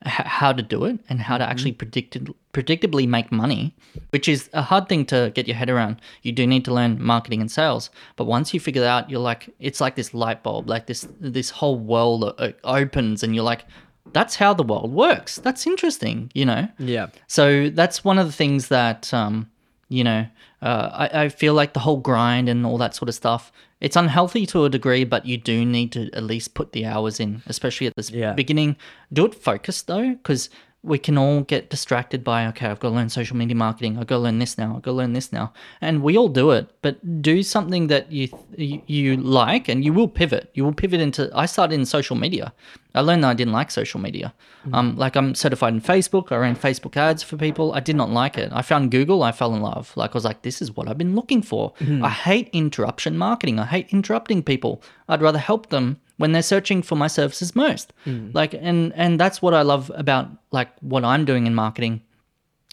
h- how to do it and how to actually predicted, predictably make money, which is a hard thing to get your head around. You do need to learn marketing and sales, but once you figure that out, you're like, it's like this light bulb, like this this whole world opens, and you're like, that's how the world works. That's interesting, you know. Yeah. So that's one of the things that, um, you know, uh, I, I feel like the whole grind and all that sort of stuff, it's unhealthy to a degree, but you do need to at least put the hours in, especially at this Yeah. beginning. Do it focused though, because we can all get distracted by, okay, I've got to learn social media marketing. I've got to learn this now. I've got to learn this now. And we all do it, but do something that you, you, you like and you will pivot. You will pivot into, I started in social media. I learned that I didn't like social media. Um, like I'm certified in Facebook. I ran Facebook ads for people. I did not like it. I found Google. I fell in love. Like I was like, this is what I've been looking for. I hate interruption marketing. I hate interrupting people. I'd rather help them when they're searching for my services most. Like, and and that's what I love about like what I'm doing in marketing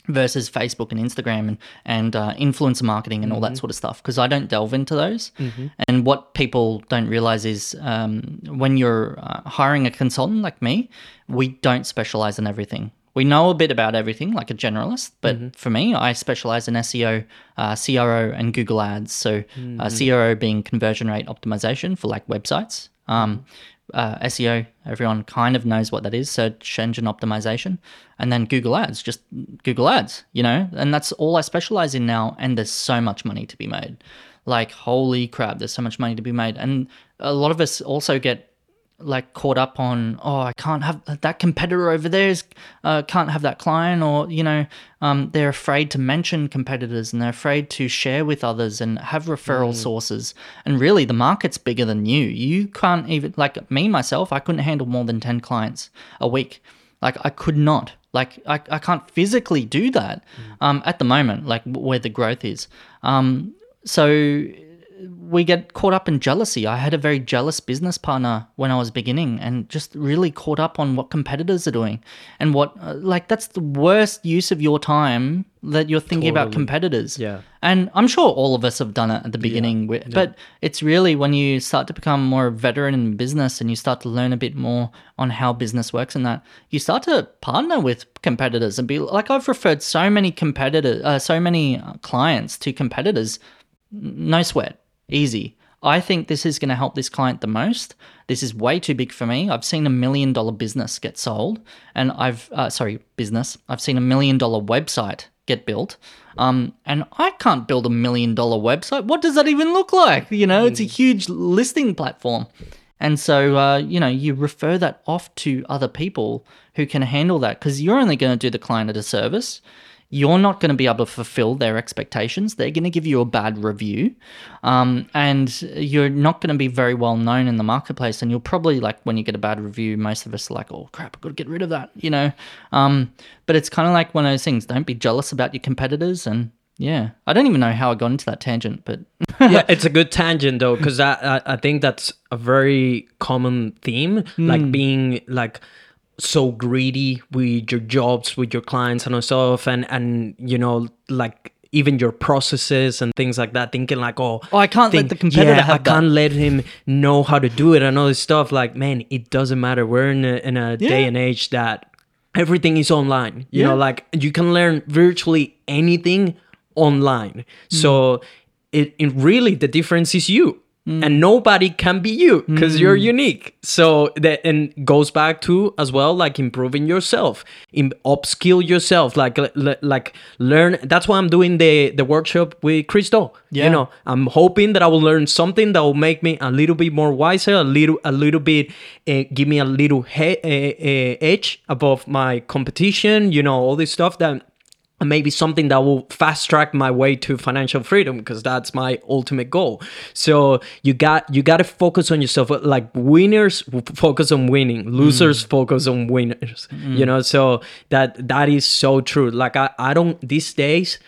versus Facebook and Instagram and and uh, influencer marketing and all that sort of stuff because I don't delve into those. And what people don't realize is um, when you're uh, hiring a consultant like me, we don't specialize in everything. We know a bit about everything, like a generalist, but for me, I specialize in SEO, uh, CRO, and Google Ads. So, uh, CRO being conversion rate optimization for like websites. Um, uh, SEO, everyone kind of knows what that is, search engine optimization, and then Google Ads, just Google Ads, you know, and that's all I specialize in now. And there's so much money to be made. Like, holy crap, there's so much money to be made. And a lot of us also get like caught up on oh i can't have that competitor over there is uh, can't have that client or you know um, they're afraid to mention competitors and they're afraid to share with others and have referral sources. And really the market's bigger than you. You can't even like me myself i couldn't handle more than 10 clients a week. Like i could not. Like i, I can't physically do that um, at the moment like where the growth is. Um, so we get caught up in jealousy. I had a very jealous business partner when I was beginning and just really caught up on what competitors are doing and what, uh, like, that's the worst use of your time that you're thinking about competitors. Yeah. And I'm sure all of us have done it at the beginning, wi- but it's really when you start to become more veteran in business and you start to learn a bit more on how business works and that, you start to partner with competitors and be like, I've referred so many competitors, uh, so many uh, clients to competitors no sweat, easy. I think this is going to help this client the most. This is way too big for me. I've seen a million dollar business get sold, and I've uh, sorry business. I've seen a million dollar website get built, um, and I can't build a million dollar website. What does that even look like? You know, it's a huge listing platform, and so uh, you know you refer that off to other people who can handle that because you're only going to do the client a disservice you're not going to be able to fulfill their expectations. They're going to give you a bad review, um, and you're not going to be very well known in the marketplace. And you'll probably like when you get a bad review, most of us are like, "Oh crap, I've got to get rid of that," you know. Um, but it's kind of like one of those things. Don't be jealous about your competitors, and yeah, I don't even know how I got into that tangent, but yeah, it's a good tangent though, because I, I I think that's a very common theme, like being like so greedy with your jobs, with your clients and stuff, and and you know like even your processes and things like that, thinking like, oh, Oh, I can't let the competitor yeah, have I can't let him know how to do it and all this stuff. Like, man, it doesn't matter. We're in a, in a day and age that everything is online. You Yeah. know, like you can learn virtually anything online. Hmm. So it, it really the difference is you. And nobody can be you because you're unique. So that and goes back to as well like improving yourself, in, upskill yourself, like like learn. That's why I'm doing the the workshop with Christo. Yeah. You know, I'm hoping that I will learn something that will make me a little bit more wiser, a little, a little bit, uh, give me a little he- uh, uh, edge above my competition. You know, all this stuff that maybe something that will fast track my way to financial freedom because that's my ultimate goal. So you got you got to focus on yourself. Like winners focus on winning. Mm. Losers focus on winners you mm. know? So that that is so true. Like i i don't these days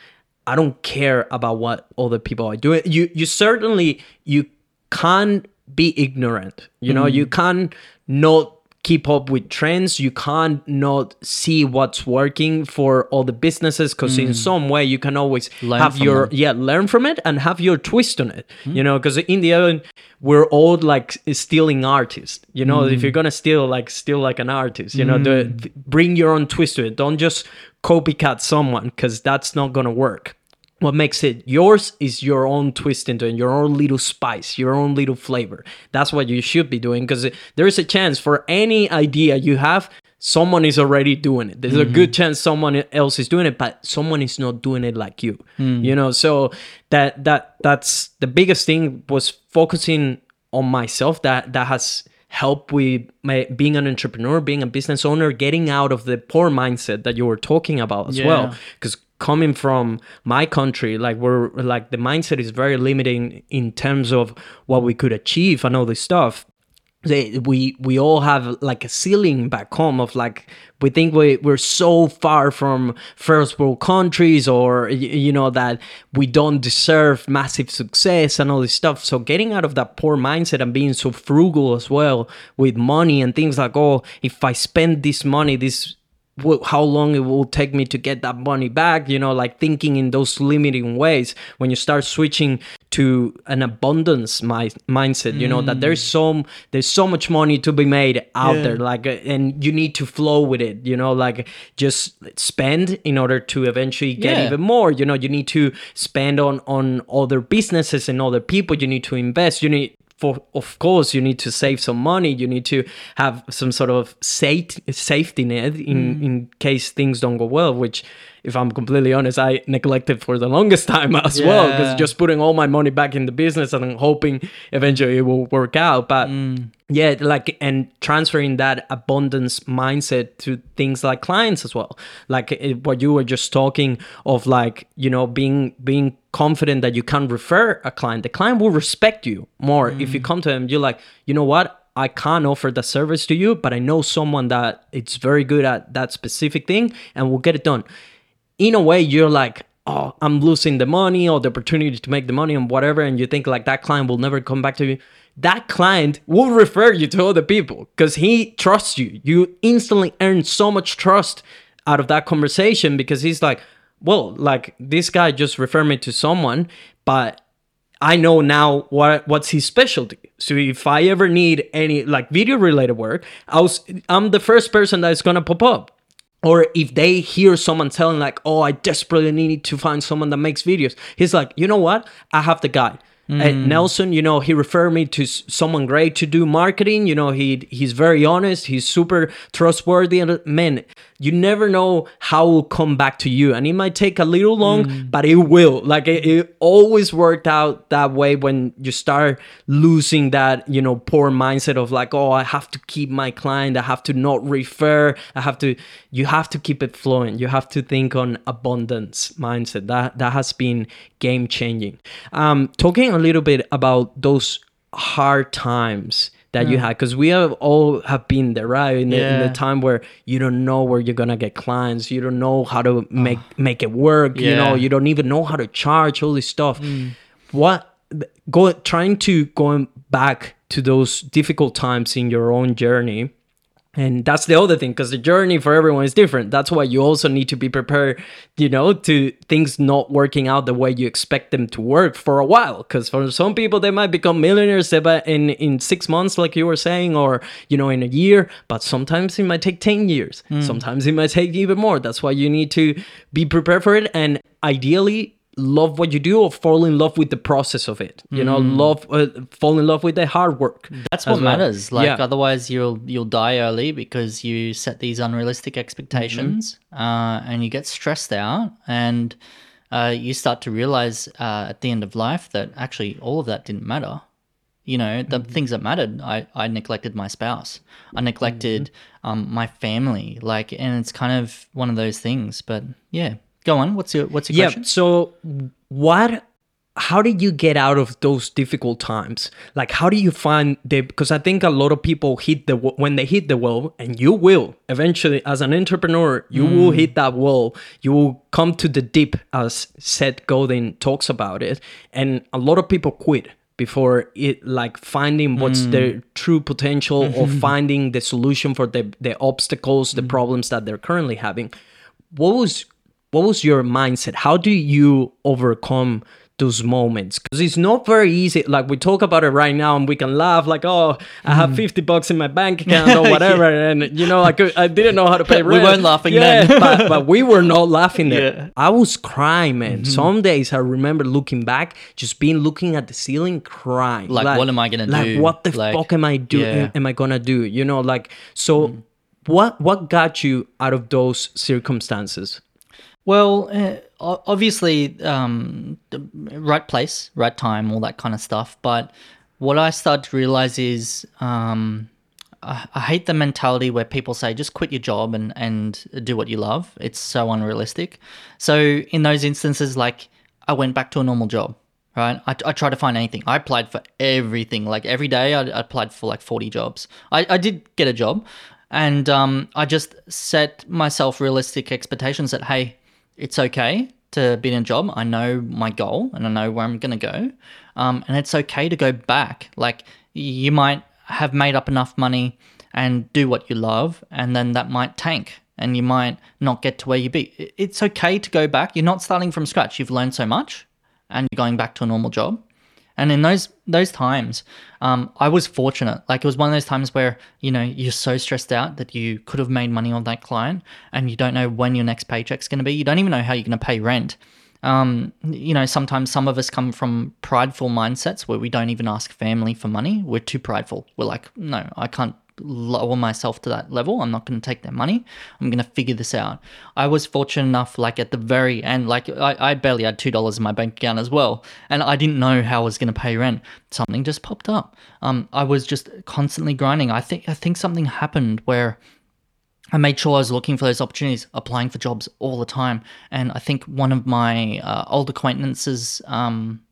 i don't care about what other people are doing. You you certainly you can't be ignorant you know? Mm. You can't not keep up with trends you can't not see what's working for all the businesses because in some way you can always Mm. Learn have your them. yeah learn from it and have your twist on it Hmm? you know because in the end we're all like stealing artists you know Hmm. if you're gonna steal like steal like an artist you know the, bring your own twist to it don't just copycat someone because that's not gonna work what makes it yours is your own twist into it, your own little spice, your own little flavor. That's what you should be doing because there is a chance for any idea you have, someone is already doing it. There's a mm-hmm. good chance someone else is doing it, but someone is not doing it like you. Mm. You know, so that that that's the biggest thing was focusing on myself. That that has helped with my, being an entrepreneur, being a business owner, getting out of the poor mindset that you were talking about as well because coming from my country like we're like the mindset is very limiting in terms of what we could achieve and all this stuff. They, we we all have like a ceiling back home of like we think we, we're so far from first world countries or you know that we don't deserve massive success and all this stuff. So getting out of that poor mindset and being so frugal as well with money and things like oh if i spend this money this how long it will take me to get that money back you know like thinking in those limiting ways when you start switching to an abundance mi- mindset you know that mm. there's so there's so much money to be made out Yeah. there like and you need to flow with it you know like just spend in order to eventually get Yeah. even more you know you need to spend on on other businesses and other people you need to invest you need for of course you need to save some money. You need to have some sort of safe, safety net in mm. in case things don't go well which if i'm completely honest i neglected for the longest time as well because just putting all my money back in the business and hoping eventually it will work out. But mm. yeah like and transferring that abundance mindset to things like clients as well. Like it, what you were just talking of like you know being being confident that you can refer a client. The client will respect you more. If you mm. come to them you're like you know what? I can't offer the service to you, but I know someone that it's very good at that specific thing and will get it done. In a way, you're like, oh, I'm losing the money or the opportunity to make the money and whatever, and you think like that client will never come back to you. That client will refer you to other people because he trusts you. You instantly earn so much trust out of that conversation because he's like, well, like this guy just referred me to someone, but I know now what what's his specialty. So if I ever need any like video related work, I was I'm the first person that's gonna pop up. Or if they hear someone telling like, "Oh, I desperately need to find someone that makes videos," he's like, "You know what? I have the guy." And Nelson, you know, he referred me to someone great to do marketing. You know, he he's very honest. He's super trustworthy. And uh, man, you never know how it will come back to you, and it might take a little long, but it will. Like it, it always worked out that way when you start losing that you know poor mindset of like, oh, I have to keep my client. I have to not refer. I have to. You have to keep it flowing. You have to think on abundance mindset. That that has been game changing. Um, talking a little bit about those hard times that you had because we have all have been there right? In the, in the time where you don't know where you're gonna get clients you don't know how to ah. make make it work you know? You don't even know how to charge all this stuff. Hmm. What go trying to going back to those difficult times in your own journey and that's the other thing because the journey for everyone is different. That's why you also need to be prepared you know to things not working out the way you expect them to work for a while. Because for some people they might become millionaires in in six months like you were saying or you know in a year. But sometimes it might take 10 years. Hmm. Sometimes it might take even more. That's why you need to be prepared for it. And ideally love what you do or fall in love with the process of it you know love uh, fall in love with the hard work That's what well. matters. Like Yeah. otherwise, you'll you'll die early because you set these unrealistic expectations, Mm-hmm. uh, and you get stressed out, and uh, you start to realize uh, at the end of life that actually all of that didn't matter. You know, the Mm-hmm. things that mattered. I I neglected my spouse. I neglected Mm-hmm. um, my family. Like, and it's kind of one of those things. But yeah, go on. What's your what's your yeah question? so what how did you get out of those difficult times like how do you find the because i think a lot of people hit the when they hit the wall and you will eventually as an entrepreneur you will mm. hit that wall you will come to the dip as seth godin talks about it and a lot of people quit before it like finding what's mm. their true true potential or finding the solution for the the obstacles, the mm. problems that they're currently having. What was what was your mindset? How do you overcome those moments because it's not very easy like we talk about it right now and we can laugh like oh i have 50 bucks in my bank account or whatever and you know I, could, I didn't know how to pay rent We weren't laughing yeah, then. but, but we were not laughing then Yeah. i was crying man some days i remember looking back just being looking at the ceiling crying Like, what am I gonna do? like do? what the Like, fuck am i doing yeah. Mm. am i gonna do you know like so what what got you out of those circumstances Well, uh, obviously, um, right place, right time, all that kind of stuff. But what I started to realize is um, I, I hate the mentality where people say just quit your job and, and do what you love. It's so unrealistic. So, in those instances, like I went back to a normal job. Right, I, I tried to find anything. I applied for everything. Like every day, I, I applied for like forty jobs. I, I did get a job, and um, I just set myself realistic expectations that hey, it's okay to be in a job. I know my goal and I know where I'm going to go. Um, and it's okay to go back. Like you might have made up enough money and do what you love, and then that might tank and you might not get to where you be. It's okay to go back. You're not starting from scratch. You've learned so much and you're going back to a normal job. And in those those times, um, I was fortunate. Like it was one of those times where you know you're so stressed out that you could have made money on that client, and you don't know when your next paycheck's going to be. You don't even know how you're going to pay rent. Um, you know, sometimes some of us come from prideful mindsets where we don't even ask family for money. We're too prideful. We're like, no, I can't lower myself to that level. I'm not going to take their money. I'm going to figure this out. I was fortunate enough, like at the very end, like I, I barely had two dollars in my bank account as well, and I didn't know how I was going to pay rent. Something just popped up. Um, I was just constantly grinding. I think I think something happened where. I made sure I was looking for those opportunities, applying for jobs all the time. And I think one of my uh, old acquaintances um,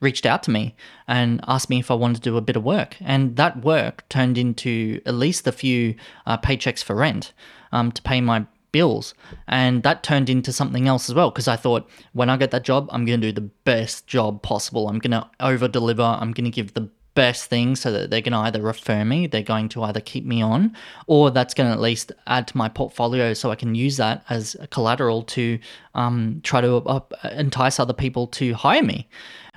reached out to me and asked me if I wanted to do a bit of work. And that work turned into at least a few uh, paychecks for rent um, to pay my bills. And that turned into something else as well because I thought when I get that job, I'm going to do the best job possible. I'm going to over deliver. I'm going to give the best thing so that they're going to either refer me, they're going to either keep me on, or that's going to at least add to my portfolio so I can use that as collateral to um, try to uh, entice other people to hire me.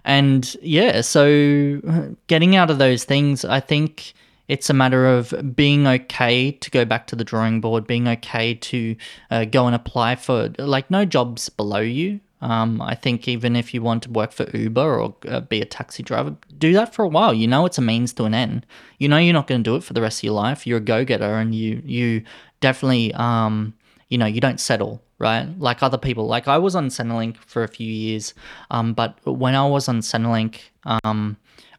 And yeah, so uh, getting out of those things, I think it's a matter of being okay to go back to the drawing board, being okay to uh, go and apply for like no jobs below you. Um, I think even if you want to work for Uber or uh, be a taxi driver, do that for a while. You know it's a means to an end. You know you're not going to do it for the rest of your life. You're a go-getter, and you you definitely um, you know you don't settle right like other people. Like I was on Centrelink for a few years, um, but when I was on Centrelink, um,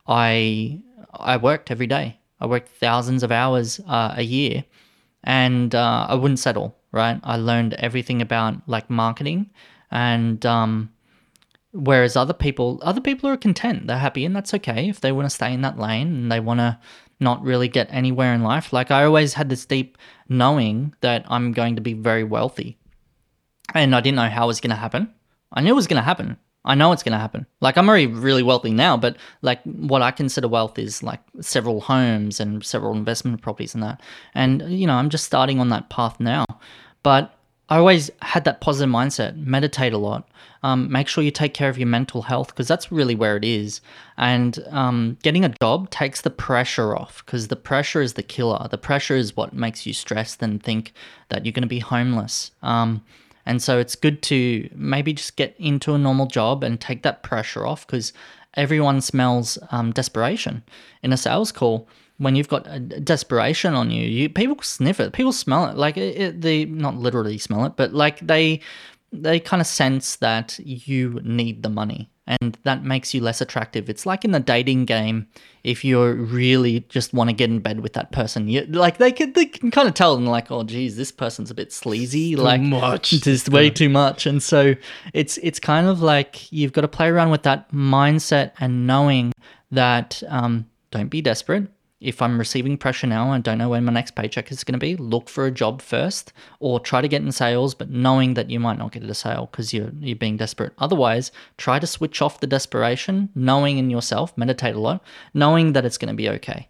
I I worked every day. I worked thousands of hours uh, a year, and uh, I wouldn't settle. Right, I learned everything about like marketing and um, whereas other people other people are content they're happy and that's okay if they want to stay in that lane and they want to not really get anywhere in life like i always had this deep knowing that i'm going to be very wealthy and i didn't know how it was going to happen i knew it was going to happen i know it's going to happen like i'm already really wealthy now but like what i consider wealth is like several homes and several investment properties and that and you know i'm just starting on that path now but I always had that positive mindset. Meditate a lot. Um, make sure you take care of your mental health because that's really where it is. And um, getting a job takes the pressure off because the pressure is the killer. The pressure is what makes you stressed and think that you're going to be homeless. Um, and so it's good to maybe just get into a normal job and take that pressure off because everyone smells um, desperation in a sales call when you've got desperation on you, you people sniff it, people smell it. Like it, it, they not literally smell it, but like they they kind of sense that you need the money, and that makes you less attractive. It's like in the dating game, if you really just want to get in bed with that person, you like they can they can kind of tell and like, oh geez, this person's a bit sleazy, like much. just way too much, and so it's it's kind of like you've got to play around with that mindset and knowing that um, don't be desperate if I'm receiving pressure now and don't know when my next paycheck is going to be, look for a job first or try to get in sales, but knowing that you might not get a sale because you're, you're being desperate. Otherwise, try to switch off the desperation, knowing in yourself, meditate a lot, knowing that it's going to be okay.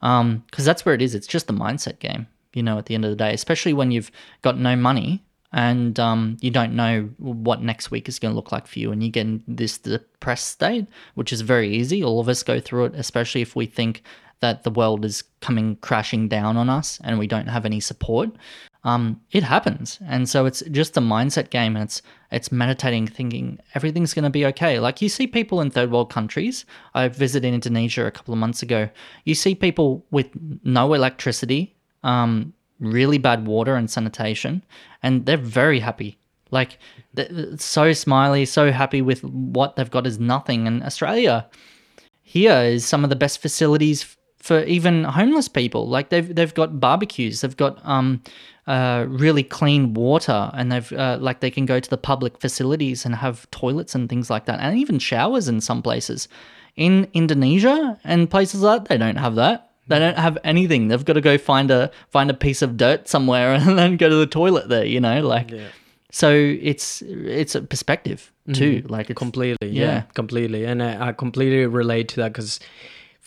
because that's where it is. It's just the mindset game, you know. At the end of the day, especially when you've got no money and um, you don't know what next week is going to look like for you, and you get in this depressed state, which is very easy. All of us go through it, especially if we think that the world is coming crashing down on us and we don't have any support. Um, it happens, and so it's just a mindset game, and it's it's meditating, thinking everything's going to be okay. Like you see people in third world countries. I visited Indonesia a couple of months ago. You see people with no electricity, um, really bad water and sanitation, and they're very happy. Like so smiley, so happy with what they've got is nothing. And Australia here is some of the best facilities for even homeless people. Like they've they've got barbecues, they've got um, uh, really clean water, and they've uh, like they can go to the public facilities and have toilets and things like that, and even showers in some places. In Indonesia and places like that, they don't have that. They don't have anything. They've got to go find a find a piece of dirt somewhere and then go to the toilet there. You know, like. Yeah. So it's it's a perspective too. Like it's, completely yeah, yeah. completely and I, I completely relate to that because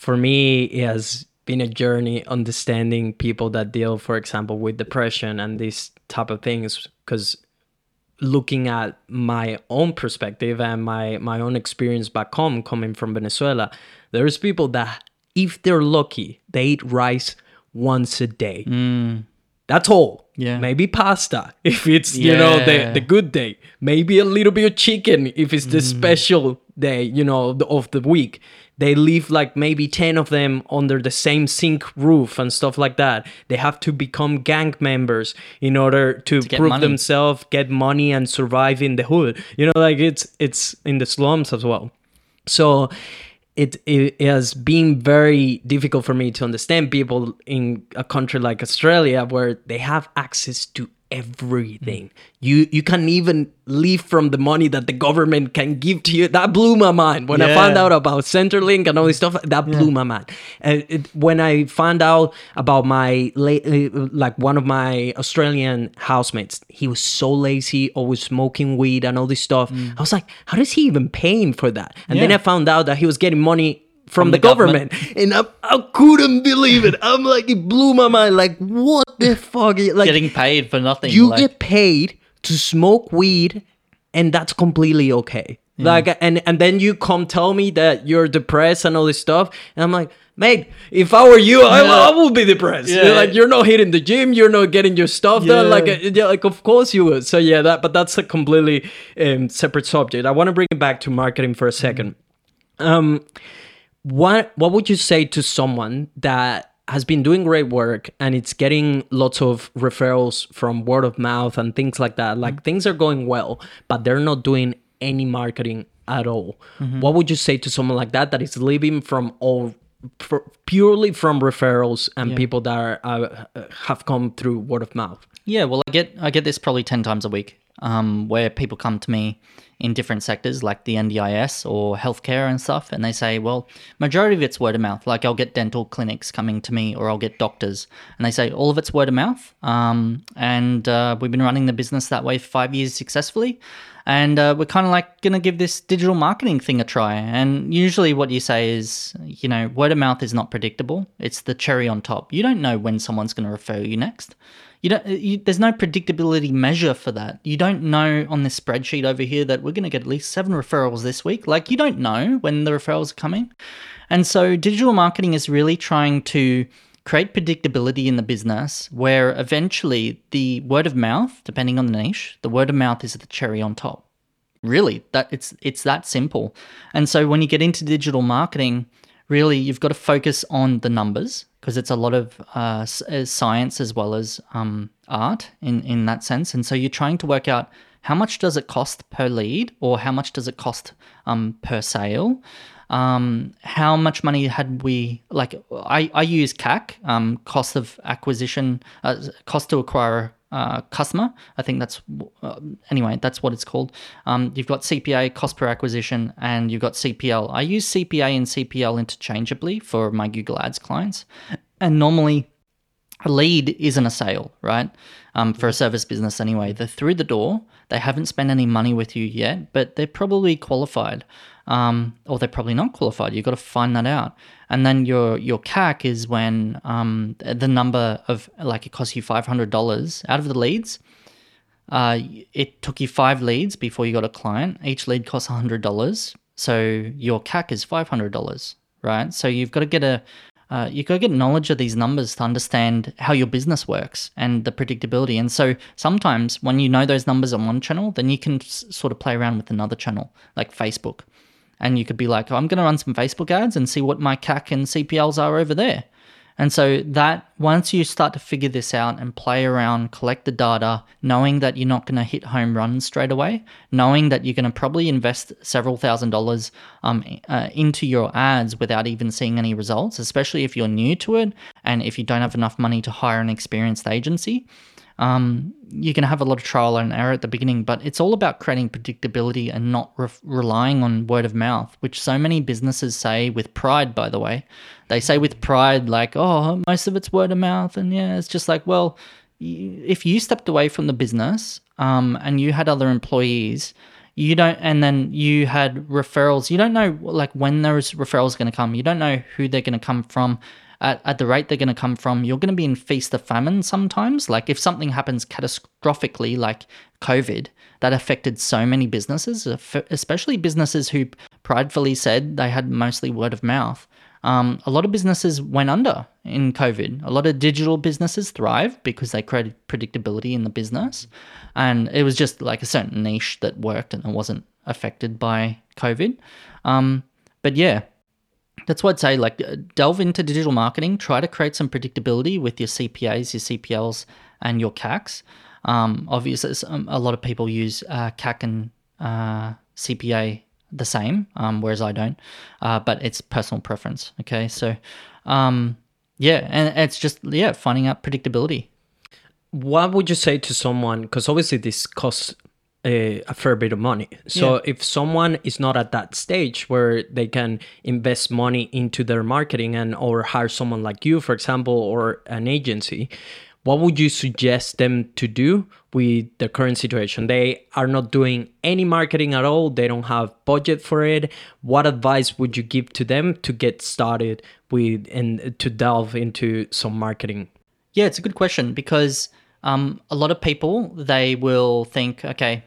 for me it has been a journey understanding people that deal for example with depression and these type of things because looking at my own perspective and my my own experience back home coming from venezuela there's people that if they're lucky they eat rice once a day mm. That's all. Mm. Yeah. maybe pasta if it's you know the, the good day. Maybe a little bit of chicken if it's the special day you know of the, of the week. They live like maybe 10 of them under the same sink roof and stuff like that. They have to become gang members in order to, get prove themselves get money and survive in the hood. You know like it's it's in the slums as well. So it, it has been very difficult for me to understand people in a country like Australia where they have access to everything. You you can't even live from the money that the government can give to you. That blew my mind when I found out about Centrelink and all this stuff. That blew my mind. And it, when I found out about my uh, like one of my Australian housemates, he was so lazy, always smoking weed and all this stuff. I was like, how does he even paying for that? And then Mm. I found out that he was getting money from, From the, the government, and I, I couldn't believe it. I'm like, it blew my mind. Like, what the fuck? Like, getting paid for nothing. you like, get paid to smoke weed and that's completely okay. Like and and then you come tell me that you're depressed and all this stuff and i'm like mate if i were you I, I would be depressed. Yeah. like you're not hitting the gym you're not getting your stuff done. Like uh, yeah, like of course you would. So yeah that but that's a completely um, separate subject. I want to bring it back to marketing for a 2nd um what what would you say to someone that has been doing great work and it's getting lots of referrals from word of mouth and things like that? Like things are going well but they're not doing any marketing at all. What would you say to someone like that that is living from all pr- purely from referrals and people that are, uh, uh, have come through word of mouth? Yeah, well, I get I get this probably ten times a week, um, where people come to me in different sectors like the NDIS or healthcare and stuff, and they say, well, majority of it's word of mouth. Like I'll get dental clinics coming to me, or I'll get doctors, and they say all of it's word of mouth. Um, and uh, we've been running the business that way for five years successfully. And uh, we're kind of like to give this digital marketing thing a try. And usually, what you say is, you know, word of mouth is not predictable. It's the cherry on top. You don't know when someone's to refer you next. You don't. Uh, you, there's no predictability measure for that. You don't know on this spreadsheet over here that we're going to get at least seven referrals this week. Like you don't know when the referrals are coming, and so digital marketing is really trying to create predictability in the business where eventually the word of mouth, depending on the niche, the word of mouth is the cherry on top really that it's it's that simple and so when you get into digital marketing really you've got to focus on the numbers because it's a lot of uh, uh, science as well as um, art in in that sense. And so you're trying to work out how much does it cost per lead or how much does it cost um, per sale? Um, how much money had we like I, I use CAC um, cost of acquisition uh, cost to acquire uh, customer. I think that's uh, anyway. That's what it's called. Um, you've got CPA, cost per acquisition, and you've got CPL. I use CPA and CPL interchangeably for my Google Ads clients, and normally a lead isn't a sale, right? Um, for a service business anyway. They're through the door. They haven't spent any money with you yet, but they're probably qualified. um, or they're probably not qualified. You've got to find that out. And then your your CAC is when um, the number of like it costs you five hundred dollars out of the leads. Uh, it took you five leads before you got a client. Each lead costs hundred dollars, so your CAC is five hundred dollars, right? So you've got to get a uh, you to get knowledge of these numbers to understand how your business works and the predictability. And so sometimes when you know those numbers on one channel, then you can s- sort of play around with another channel like Facebook. And you could be like, oh, I'm going to run some Facebook ads and see what my CAC and CPLs are over there. And so that once you start to figure this out and play around, collect the data, knowing that you're not going to hit home runs straight away, knowing that you're going to probably invest several thousand dollars um, uh, into your ads without even seeing any results, especially if you're new to it and if you don't have enough money to hire an experienced agency, um, you can have a lot of trial and error at the beginning, but it's all about creating predictability and not re- relying on word of mouth, which so many businesses say with pride, by the way. They say with pride, like, oh, most of it's word of mouth. And yeah, it's just like, well, if you stepped away from the business um, and you had other employees, you don't, and then you had referrals, you don't know like when those referrals are going to come. You don't know who they're going to come from at, at the rate they're going to come from, you're going to be in feast or famine sometimes. Like if something happens catastrophically, like COVID, that affected so many businesses, especially businesses who pridefully said they had mostly word of mouth. Um, a lot of businesses went under in COVID. A lot of digital businesses thrived because they created predictability in the business. And it was just like a certain niche that worked and it wasn't affected by COVID. Um, but yeah, that's what I'd say. Like, uh, delve into digital marketing. Try to create some predictability with your CPAs, your CPLs, and your CACs. Um, obviously, um, a lot of people use uh, CAC and uh, CPA the same, um, whereas I don't. Uh, but it's personal preference. Okay, so um, yeah, and it's just yeah, finding out predictability. What would you say to someone? Because obviously this costs a, a, fair bit of money. So yeah. if someone is not at that stage where they can invest money into their marketing and or hire someone like you, for example, or an agency, what would you suggest them to do with the current situation? They are not doing any marketing at all. They don't have budget for it. What advice would you give to them to get started with and to delve into some marketing? Yeah, it's a good question because um, a lot of people they will think, okay,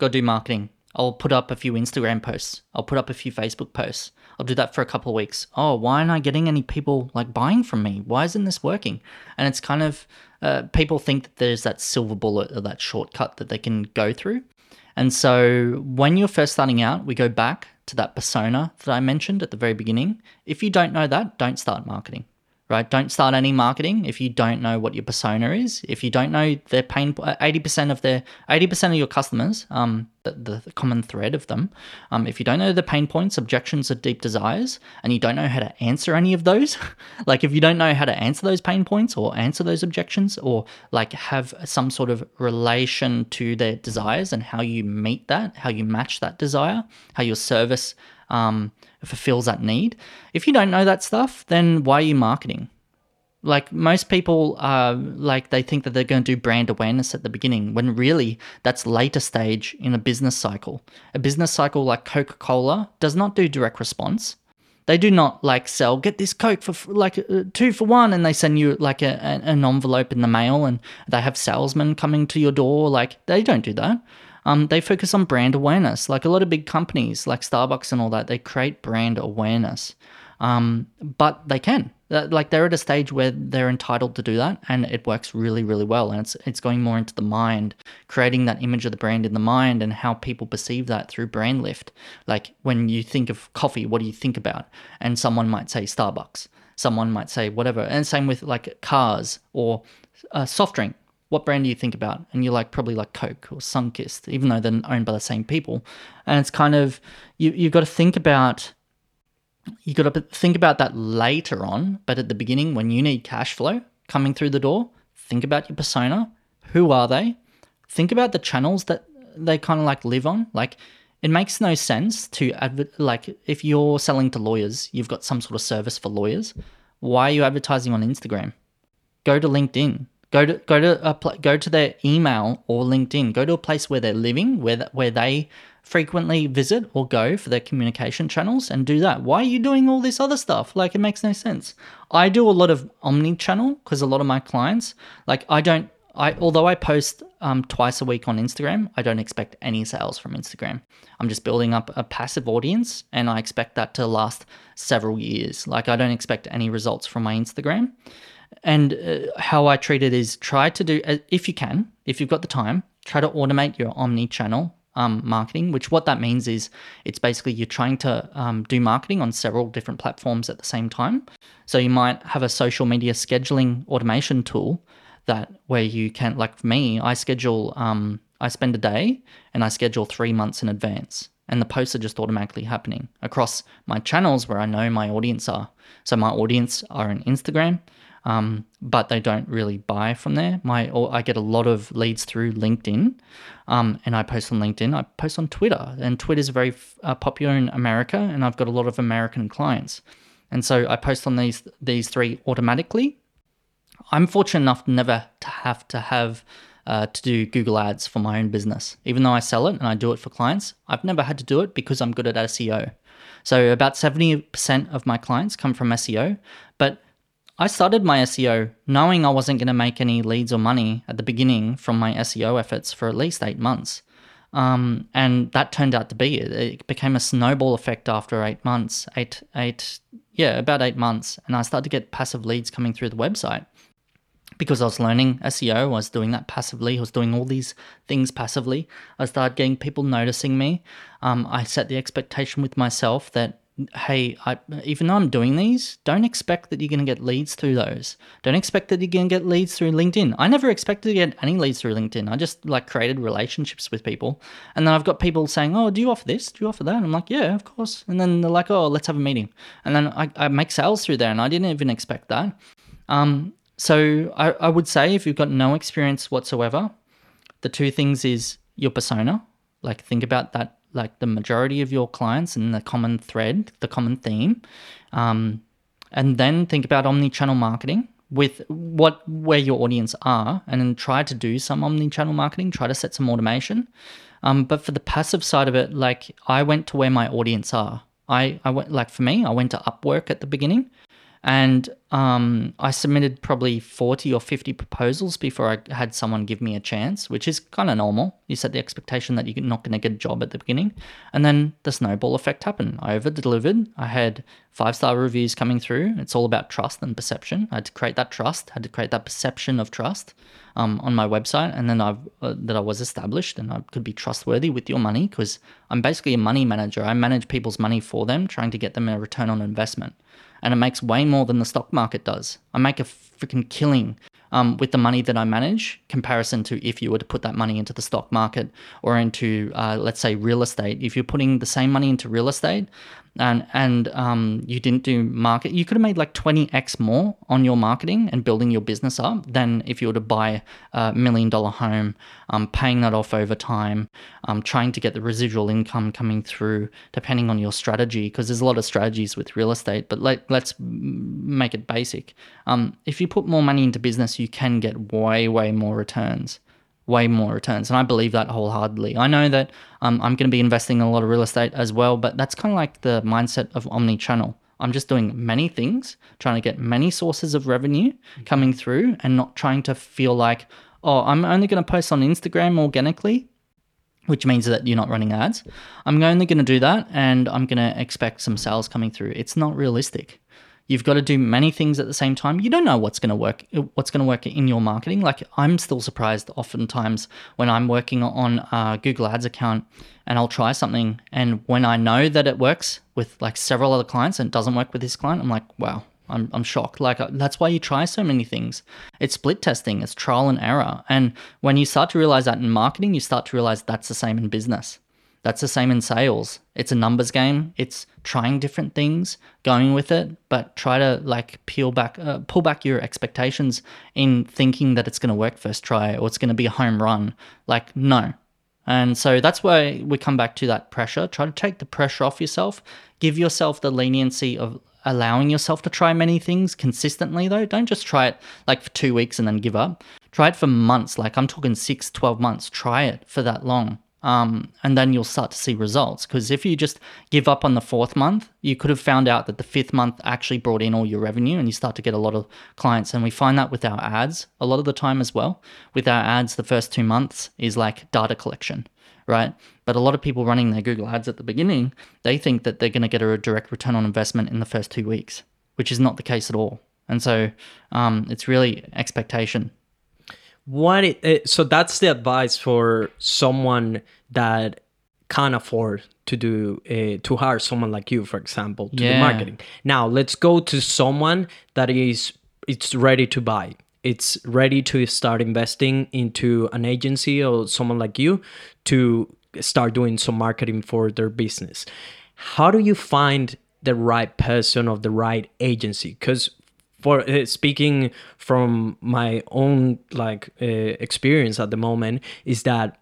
go do marketing. I'll put up a few Instagram posts. I'll put up a few Facebook posts. I'll do that for a couple of weeks. Oh, why aren't I getting any people like buying from me? Why isn't this working? And it's kind of uh, people think that there's that silver bullet or that shortcut that they can go through. And so when you're first starting out, we go back to that persona that I mentioned at the very beginning. If you don't know that, don't start marketing right? Don't start any marketing if you don't know what your persona is. If you don't know their pain, uh, eighty percent of their eighty percent of your customers, um, the, the common thread of them, um, if you don't know the pain points, objections, or deep desires, and you don't know how to answer any of those, like if you don't know how to answer those pain points or answer those objections, or like have some sort of relation to their desires and how you meet that, how you match that desire, how your service um, fulfills that need. If you don't know that stuff, then why are you marketing? Like most people, uh, like they think that they're going to do brand awareness at the beginning, when really that's later stage in a business cycle. A business cycle like Coca Cola does not do direct response. They do not like sell get this Coke for like uh, two for one, and they send you like a, an envelope in the mail, and they have salesmen coming to your door. Like they don't do that um, they focus on brand awareness. Like a lot of big companies, like Starbucks and all that, they create brand awareness. Um, but they can. Like they're at a stage where they're entitled to do that, and it works really, really well. And it's it's going more into the mind, creating that image of the brand in the mind, and how people perceive that through brand lift. Like when you think of coffee, what do you think about? And someone might say Starbucks. Someone might say whatever. And same with like cars or a soft drink what brand do you think about? And you're like probably like Coke or Sunkist, even though they're owned by the same people. And it's kind of you you've got to think about you got to think about that later on, but at the beginning when you need cash flow coming through the door, think about your persona. Who are they? Think about the channels that they kind of like live on. Like it makes no sense to adver- like if you're selling to lawyers, you've got some sort of service for lawyers. Why are you advertising on Instagram? Go to LinkedIn Go to go to a pl- go to their email or LinkedIn. Go to a place where they're living, where th- where they frequently visit or go for their communication channels, and do that. Why are you doing all this other stuff? Like it makes no sense. I do a lot of omni-channel because a lot of my clients, like I don't I although I post um, twice a week on Instagram, I don't expect any sales from Instagram. I'm just building up a passive audience, and I expect that to last several years. Like I don't expect any results from my Instagram. And uh, how I treat it is try to do uh, if you can, if you've got the time, try to automate your omni-channel um, marketing. Which what that means is it's basically you're trying to um, do marketing on several different platforms at the same time. So you might have a social media scheduling automation tool that where you can like for me i schedule um i spend a day and i schedule three months in advance and the posts are just automatically happening across my channels where i know my audience are so my audience are on instagram um, but they don't really buy from there. My I get a lot of leads through LinkedIn, um, and I post on LinkedIn. I post on Twitter, and Twitter is very uh, popular in America, and I've got a lot of American clients, and so I post on these these three automatically, I'm fortunate enough never to have to have uh, to do Google Ads for my own business. Even though I sell it and I do it for clients, I've never had to do it because I'm good at SEO. So about 70% of my clients come from SEO, but I started my SEO knowing I wasn't going to make any leads or money at the beginning from my SEO efforts for at least eight months. Um, and that turned out to be it. It became a snowball effect after eight months, eight, eight, yeah, about eight months. And I started to get passive leads coming through the website because I was learning SEO, I was doing that passively, I was doing all these things passively. I started getting people noticing me. Um, I set the expectation with myself that, hey, I, even though I'm doing these, don't expect that you're going to get leads through those. Don't expect that you're going to get leads through LinkedIn. I never expected to get any leads through LinkedIn. I just like created relationships with people. And then I've got people saying, oh, do you offer this? Do you offer that? I'm like, yeah, of course. And then they're like, oh, let's have a meeting. And then I, I make sales through there and I didn't even expect that. Um, so I, I would say if you've got no experience whatsoever, the two things is your persona. Like think about that, like the majority of your clients and the common thread, the common theme. Um, and then think about omni-channel marketing with what where your audience are and then try to do some omni-channel marketing try to set some automation. Um, but for the passive side of it like i went to where my audience are. I i went like for me i went to upwork at the beginning and um, I submitted probably 40 or 50 proposals before I had someone give me a chance, which is kind of normal. You set the expectation that you're not going to get a job at the beginning. And then the snowball effect happened. I over delivered. I had five star reviews coming through. It's all about trust and perception. I had to create that trust, I had to create that perception of trust um, on my website. And then I've, uh, that I was established and I could be trustworthy with your money because I'm basically a money manager. I manage people's money for them, trying to get them a return on investment and it makes way more than the stock market does. I make a freaking killing um, with the money that I manage, comparison to if you were to put that money into the stock market or into, uh, let's say, real estate. If you're putting the same money into real estate, and and um, you didn't do market, you could have made like 20x more on your marketing and building your business up than if you were to buy a million dollar home, um, paying that off over time, um, trying to get the residual income coming through, depending on your strategy, because there's a lot of strategies with real estate. But let, let's make it basic. Um, if you put more money into business, you can get way, way more returns way more returns. And I believe that wholeheartedly. I know that um, I'm going to be investing in a lot of real estate as well, but that's kind of like the mindset of omni channel. I'm just doing many things, trying to get many sources of revenue coming through and not trying to feel like, oh, I'm only going to post on Instagram organically, which means that you're not running ads. I'm only going to do that and I'm going to expect some sales coming through. It's not realistic. You've got to do many things at the same time. You don't know what's going to work what's going to work in your marketing. Like I'm still surprised oftentimes when I'm working on a Google Ads account and I'll try something and when I know that it works with like several other clients and it doesn't work with this client, I'm like, wow, I'm, I'm shocked. Like, uh, that's why you try so many things. It's split testing, it's trial and error. And when you start to realize that in marketing, you start to realize that's the same in business. That's the same in sales. It's a numbers game. It's trying different things, going with it, but try to like peel back, uh, pull back your expectations in thinking that it's going to work first try or it's going to be a home run. Like, no. And so that's why we come back to that pressure. Try to take the pressure off yourself. Give yourself the leniency of allowing yourself to try many things consistently, though. Don't just try it like for two weeks and then give up. Try it for months. Like I'm talking six, 12 months. Try it for that long. Um, and then you'll start to see results. Because if you just give up on the fourth month, you could have found out that the fifth month actually brought in all your revenue and you start to get a lot of clients. And we find that with our ads a lot of the time as well. With our ads, the first two months is like data collection, right? But a lot of people running their Google ads at the beginning, they think that they're going to get a direct return on investment in the first two weeks, which is not the case at all. And so um, it's really expectation what it, so that's the advice for someone that can't afford to do uh, to hire someone like you for example to yeah. do marketing. Now let's go to someone that is it's ready to buy. It's ready to start investing into an agency or someone like you to start doing some marketing for their business. How do you find the right person of the right agency? Because for uh, speaking from my own like uh, experience at the moment is that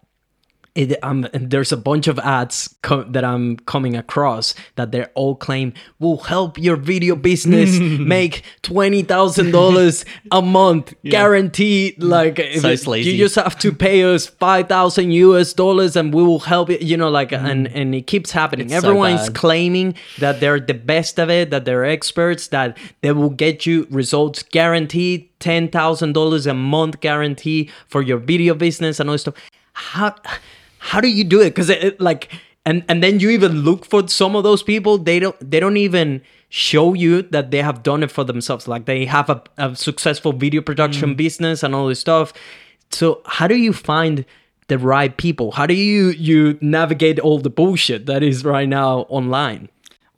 it, um, there's a bunch of ads co- that I'm coming across that they all claim will help your video business make twenty thousand dollars a month, yeah. guaranteed. Like so you just have to pay us five thousand US dollars and we will help you. You know, like mm. and and it keeps happening. It's Everyone's so claiming that they're the best of it, that they're experts, that they will get you results guaranteed. Ten thousand dollars a month guarantee for your video business and all this stuff. How how do you do it? Because it, it, like and and then you even look for some of those people. They don't they don't even show you that they have done it for themselves. Like they have a, a successful video production mm. business and all this stuff. So how do you find the right people? How do you you navigate all the bullshit that is right now online?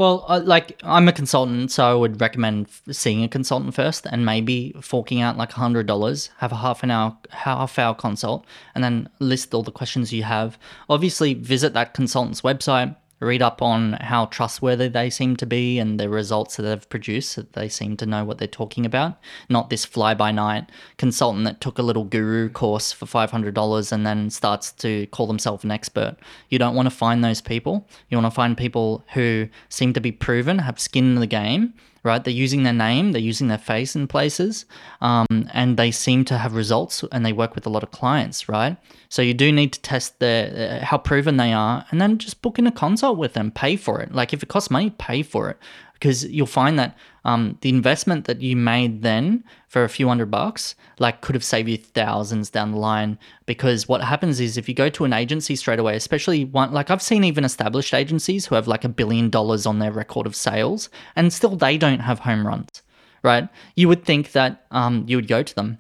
Well, uh, like I'm a consultant, so I would recommend seeing a consultant first, and maybe forking out like hundred dollars, have a half an hour, half hour consult, and then list all the questions you have. Obviously, visit that consultant's website, read up on how trustworthy they seem to be and the results that they've produced that they seem to know what they're talking about. Not this fly by night consultant that took a little guru course for $500 and then starts to call themselves an expert. You don't want to find those people. You want to find people who seem to be proven have skin in the game right? They're using their name, they're using their face in places, um, and they seem to have results and they work with a lot of clients, right? So you do need to test their, uh, how proven they are and then just book in a consult with them, pay for it. Like if it costs money, pay for it because you'll find that um, the investment that you made then for a few hundred bucks like could have saved you thousands down the line because what happens is if you go to an agency straight away especially one like i've seen even established agencies who have like a billion dollars on their record of sales and still they don't have home runs right? You would think that um, you would go to them.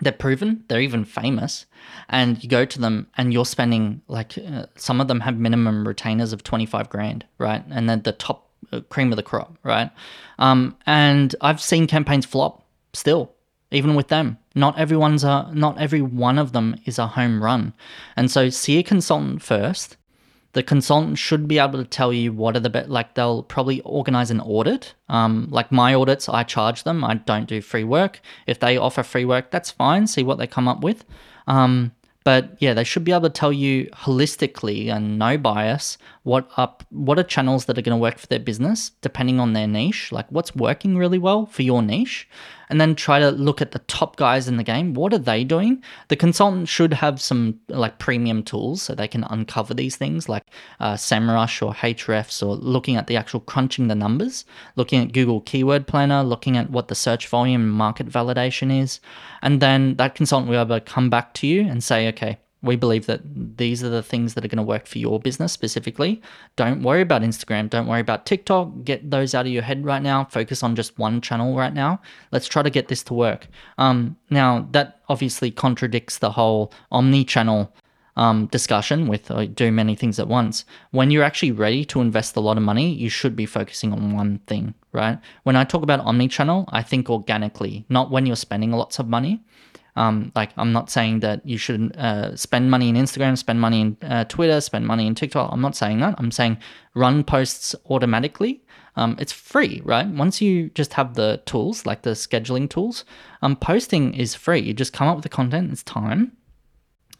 They're proven they're even famous and you go to them and you're spending like uh, some of them have minimum retainers of 25 grand right? And then the top cream of the crop, right? Um, and I've seen campaigns flop still, even with them. Not everyone's a, not every one of them is a home run. And so see a consultant first. The consultant should be able to tell you what are the best, like they'll probably organize an audit. Um, like my audits, I charge them. I don't do free work. If they offer free work, that's fine. See what they come up with. Um, but yeah, they should be able to tell you holistically and no bias what up what are channels that are going to work for their business depending on their niche, like what's working really well for your niche, and then try to look at the top guys in the game. What are they doing? The consultant should have some like premium tools so they can uncover these things like uh, SEMrush or Ahrefs or looking at the actual crunching the numbers, looking at Google Keyword Planner, looking at what the search volume market validation is, and then that consultant will be able to come back to you and say, okay, we believe that these are the things that are going to work for your business specifically. Don't worry about Instagram. Don't worry about TikTok. Get those out of your head right now. Focus on just one channel right now. Let's try to get this to work. Um, now, that obviously contradicts the whole omni channel um, discussion with uh, do many things at once. When you're actually ready to invest a lot of money, you should be focusing on one thing, right? When I talk about omni channel, I think organically, not when you're spending lots of money. Um, like I'm not saying that you should uh, spend money in Instagram, spend money in uh, Twitter, spend money in TikTok. I'm not saying that. I'm saying run posts automatically. Um, it's free, right? Once you just have the tools, like the scheduling tools, um, posting is free. You just come up with the content. It's time.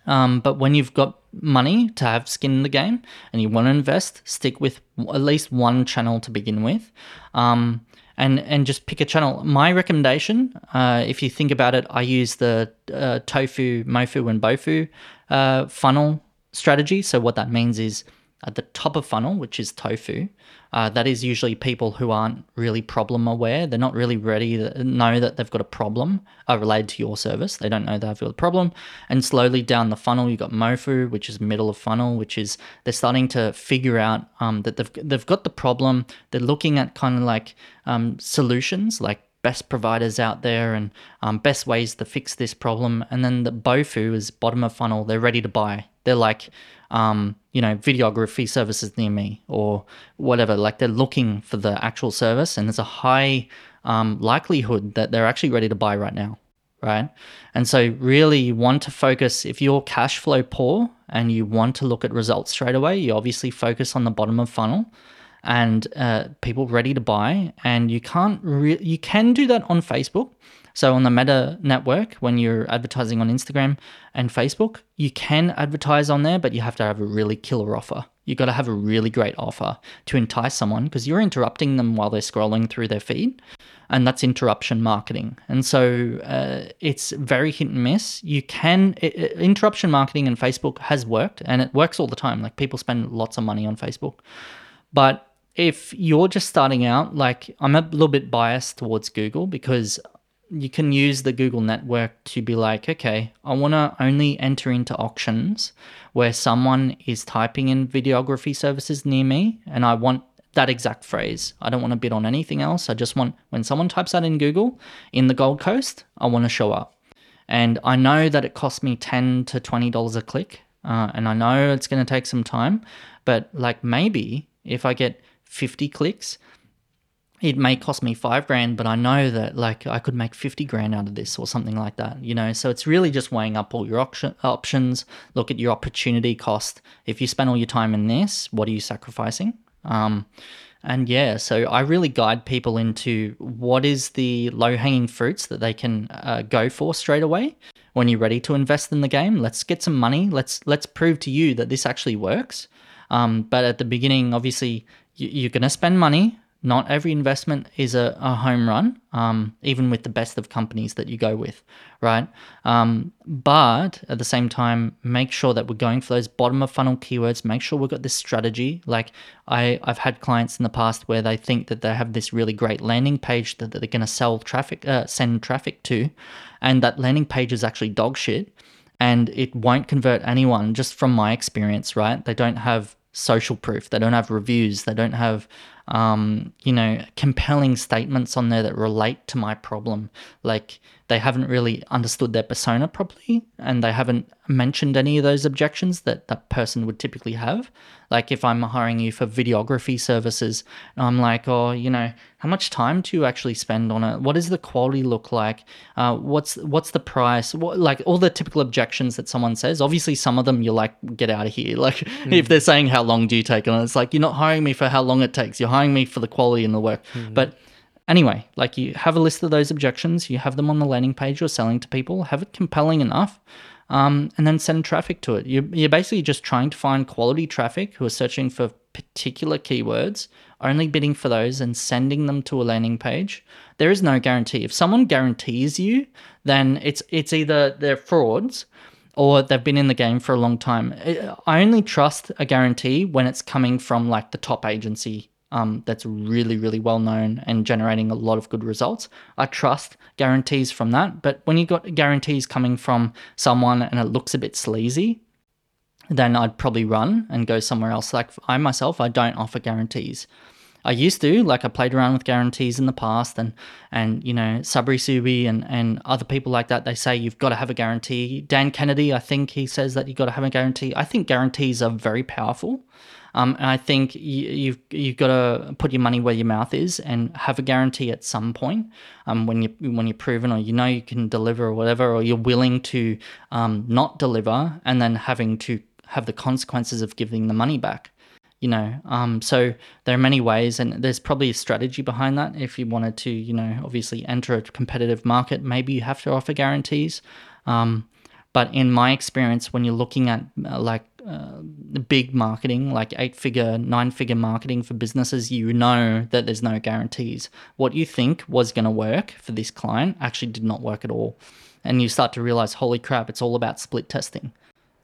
Um, but when you've got money to have skin in the game and you want to invest, stick with at least one channel to begin with. Um, and and just pick a channel. My recommendation, uh, if you think about it, I use the uh, tofu, mofu, and bofu uh, funnel strategy. So what that means is at the top of funnel, which is tofu, uh, that is usually people who aren't really problem aware. They're not really ready to know that they've got a problem uh, related to your service. They don't know they've got a problem. And slowly down the funnel, you've got Mofu, which is middle of funnel, which is they're starting to figure out um, that they've, they've got the problem. They're looking at kind of like um, solutions, like best providers out there and um, best ways to fix this problem. And then the Bofu is bottom of funnel. They're ready to buy. They're like, um, you know, videography services near me or whatever. Like they're looking for the actual service, and there's a high um, likelihood that they're actually ready to buy right now, right? And so, really, you want to focus if you're cash flow poor and you want to look at results straight away, you obviously focus on the bottom of funnel and uh, people ready to buy. And you can't you can do that on Facebook. So on the Meta network, when you're advertising on Instagram and Facebook, you can advertise on there, but you have to have a really killer offer. You got to have a really great offer to entice someone because you're interrupting them while they're scrolling through their feed, and that's interruption marketing. And so uh, it's very hit and miss. You can it, interruption marketing and Facebook has worked, and it works all the time. Like people spend lots of money on Facebook, but if you're just starting out, like I'm a little bit biased towards Google because you can use the Google network to be like, okay, I want to only enter into auctions where someone is typing in videography services near me and I want that exact phrase. I don't want to bid on anything else. I just want when someone types that in Google in the Gold Coast, I want to show up. And I know that it costs me 10 to $20 a click. Uh, and I know it's going to take some time, but like maybe if I get 50 clicks, it may cost me five grand, but I know that like I could make 50 grand out of this or something like that, you know? So it's really just weighing up all your option, options, look at your opportunity cost. If you spend all your time in this, what are you sacrificing? Um, and yeah, so I really guide people into what is the low hanging fruits that they can uh, go for straight away when you're ready to invest in the game. Let's get some money. Let's let's prove to you that this actually works. Um, but at the beginning, obviously, you're going to spend money not every investment is a, a home run, um, even with the best of companies that you go with, right? Um, but at the same time, make sure that we're going for those bottom of funnel keywords. Make sure we've got this strategy. Like I, I've had clients in the past where they think that they have this really great landing page that, that they're going to sell traffic, uh, send traffic to, and that landing page is actually dog shit, and it won't convert anyone. Just from my experience, right? They don't have social proof. They don't have reviews. They don't have um, you know, compelling statements on there that relate to my problem. Like they haven't really understood their persona properly and they haven't mentioned any of those objections that that person would typically have. Like if I'm hiring you for videography services, I'm like, oh, you know, how much time do you actually spend on it? What does the quality look like? Uh, what's what's the price? What, like all the typical objections that someone says. Obviously, some of them you're like, get out of here. Like mm. if they're saying how long do you take on it, it's like you're not hiring me for how long it takes. You're hiring me for the quality and the work. Mm. But Anyway, like you have a list of those objections, you have them on the landing page you're selling to people, have it compelling enough, um, and then send traffic to it. You're, you're basically just trying to find quality traffic who are searching for particular keywords, only bidding for those and sending them to a landing page. There is no guarantee. If someone guarantees you, then it's it's either they're frauds or they've been in the game for a long time. I only trust a guarantee when it's coming from like the top agency um, that's really, really well known and generating a lot of good results. I trust guarantees from that. But when you've got guarantees coming from someone and it looks a bit sleazy, then I'd probably run and go somewhere else. Like I myself, I don't offer guarantees. I used to, like I played around with guarantees in the past and and you know, Sabri Suby and, and other people like that, they say you've got to have a guarantee. Dan Kennedy, I think he says that you've got to have a guarantee. I think guarantees are very powerful. Um, and I think you, you've you've got to put your money where your mouth is and have a guarantee at some point um, when you when you're proven or you know you can deliver or whatever, or you're willing to um, not deliver and then having to have the consequences of giving the money back. You know, um, so there are many ways, and there's probably a strategy behind that. If you wanted to, you know, obviously enter a competitive market, maybe you have to offer guarantees. Um, but in my experience, when you're looking at uh, like uh, big marketing, like eight figure, nine figure marketing for businesses, you know that there's no guarantees. What you think was going to work for this client actually did not work at all. And you start to realize, holy crap, it's all about split testing.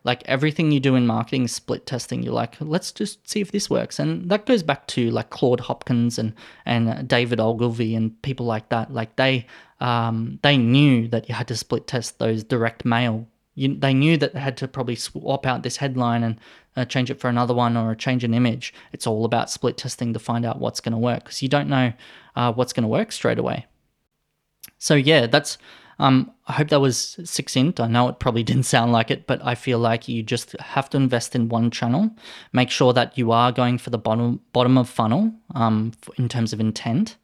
Like everything you do in marketing is split testing. You're like, let's just see if this works. And that goes back to like Claude Hopkins and, and David Ogilvy and people like that. Like they, um, they knew that you had to split test those direct mail you, they knew that they had to probably swap out this headline and uh, change it for another one or change an image. It's all about split testing to find out what's going to work because you don't know uh, what's going to work straight away. So yeah, that's. Um, I hope that was succinct. I know it probably didn't sound like it, but I feel like you just have to invest in one channel. Make sure that you are going for the bottom bottom of funnel um, in terms of intent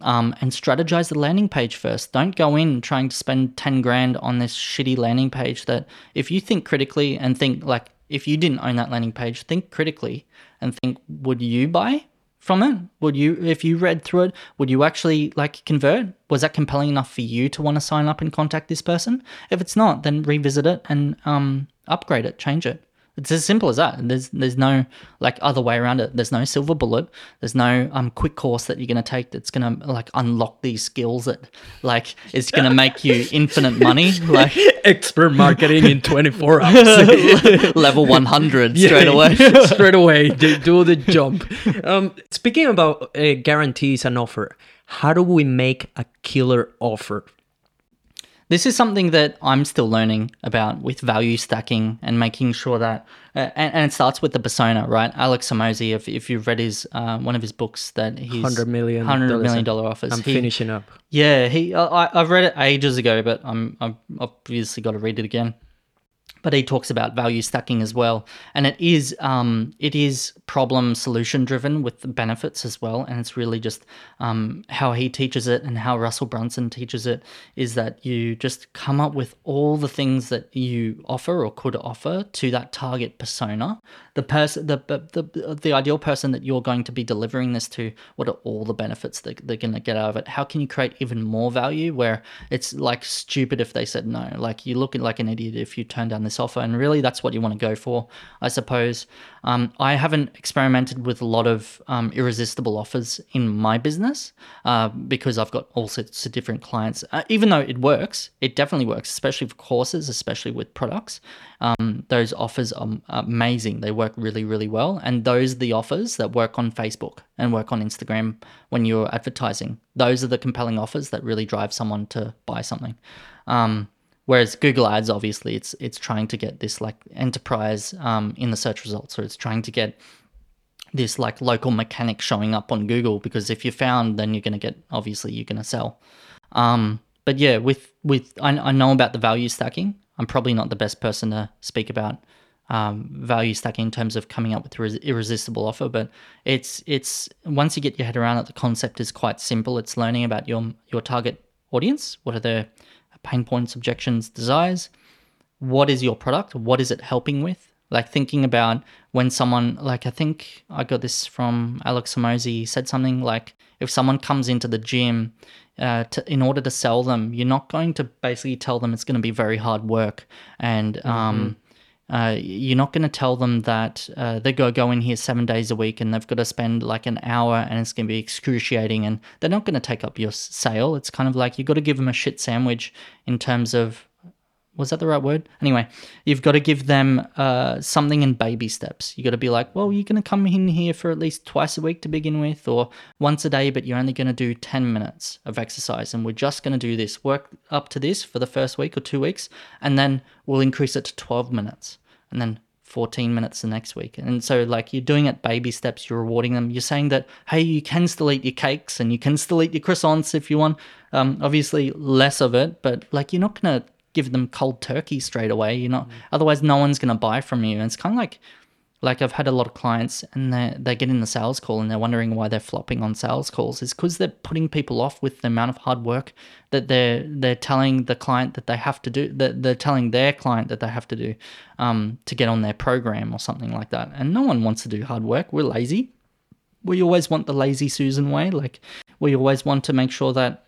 um, and strategize the landing page first. Don't go in trying to spend 10 grand on this shitty landing page that if you think critically and think like, if you didn't own that landing page, think critically and think, would you buy from it? Would you, if you read through it, would you actually like convert? Was that compelling enough for you to want to sign up and contact this person? If it's not, then revisit it and um, upgrade it, change it. It's as simple as that. There's there's no like other way around it. There's no silver bullet. There's no um quick course that you're gonna take that's gonna like unlock these skills that like is gonna make you infinite money. Like expert marketing in 24 hours, level 100 straight away. straight away, do the jump. Um, speaking about uh, guarantees and offer, how do we make a killer offer this is something that I'm still learning about with value stacking and making sure that, uh, and, and, it starts with the persona, right? Alex Hormozi, if, if you've read his uh, one of his books that he's hundred million hundred million dollar offers, I'm he, finishing up. Yeah, he I, I've read it ages ago, but I'm I've obviously got to read it again but he talks about value stacking as well. And it is um, it is problem solution driven with the benefits as well. And it's really just um, how he teaches it and how russell brunson teaches it is that you just come up with all the things that you offer or could offer to that target persona the person the, the the ideal person that you're going to be delivering this to what are all the benefits that they're going to get out of it how can you create even more value where it's like stupid if they said no like you look like an idiot if you turn down this offer. And really, that's what you want to go for, I suppose. Um, I haven't experimented with a lot of um, irresistible offers in my business uh, because I've got all sorts of different clients. Uh, even though it works, it definitely works, especially for courses, especially with products. Um, those offers are amazing. They work really, really well. And those are the offers that work on Facebook and work on Instagram when you're advertising. Those are the compelling offers that really drive someone to buy something. Um, Whereas Google Ads, obviously, it's it's trying to get this like enterprise um, in the search results, or it's trying to get this like local mechanic showing up on Google because if you're found, then you're gonna get obviously you're gonna sell. Um, but yeah, with with I, I know about the value stacking. I'm probably not the best person to speak about um, value stacking in terms of coming up with res- irresistible offer, but it's it's once you get your head around it, the concept is quite simple. It's learning about your your target audience. What are their pain points, objections, desires. What is your product? What is it helping with? Like thinking about when someone, like I think I got this from Alex Hormozi, said something like, if someone comes into the gym, uh, to, in order to sell them, you're not going to basically tell them it's going to be very hard work and um, mm-hmm uh, you're not going to tell them that uh, they go go in here seven days a week and they've got to spend like an hour and it's going to be excruciating and they're not going to take up your sale. It's kind of like you've got to give them a shit sandwich in terms of was that the right word? Anyway, you've got to give them uh, something in baby steps. You've got to be like, well, you're going to come in here for at least twice a week to begin with, or once a day, but you're only going to do 10 minutes of exercise. And we're just going to do this, work up to this for the first week or two weeks, and then we'll increase it to 12 minutes, and then 14 minutes the next week. And so, like, you're doing it baby steps, you're rewarding them. You're saying that, hey, you can still eat your cakes and you can still eat your croissants if you want. Um, obviously, less of it, but like, you're not going to give them cold turkey straight away. You know, mm. otherwise no one's gonna buy from you. And it's kind of like like I've had a lot of clients and they they get in the sales call and they're wondering why they're flopping on sales calls. Is because they're putting people off with the amount of hard work that they're they're telling the client that they have to do. That they're telling their client that they have to do um, to get on their program or something like that. And no one wants to do hard work. We're lazy. We always want the lazy Susan way. Like we always want to make sure that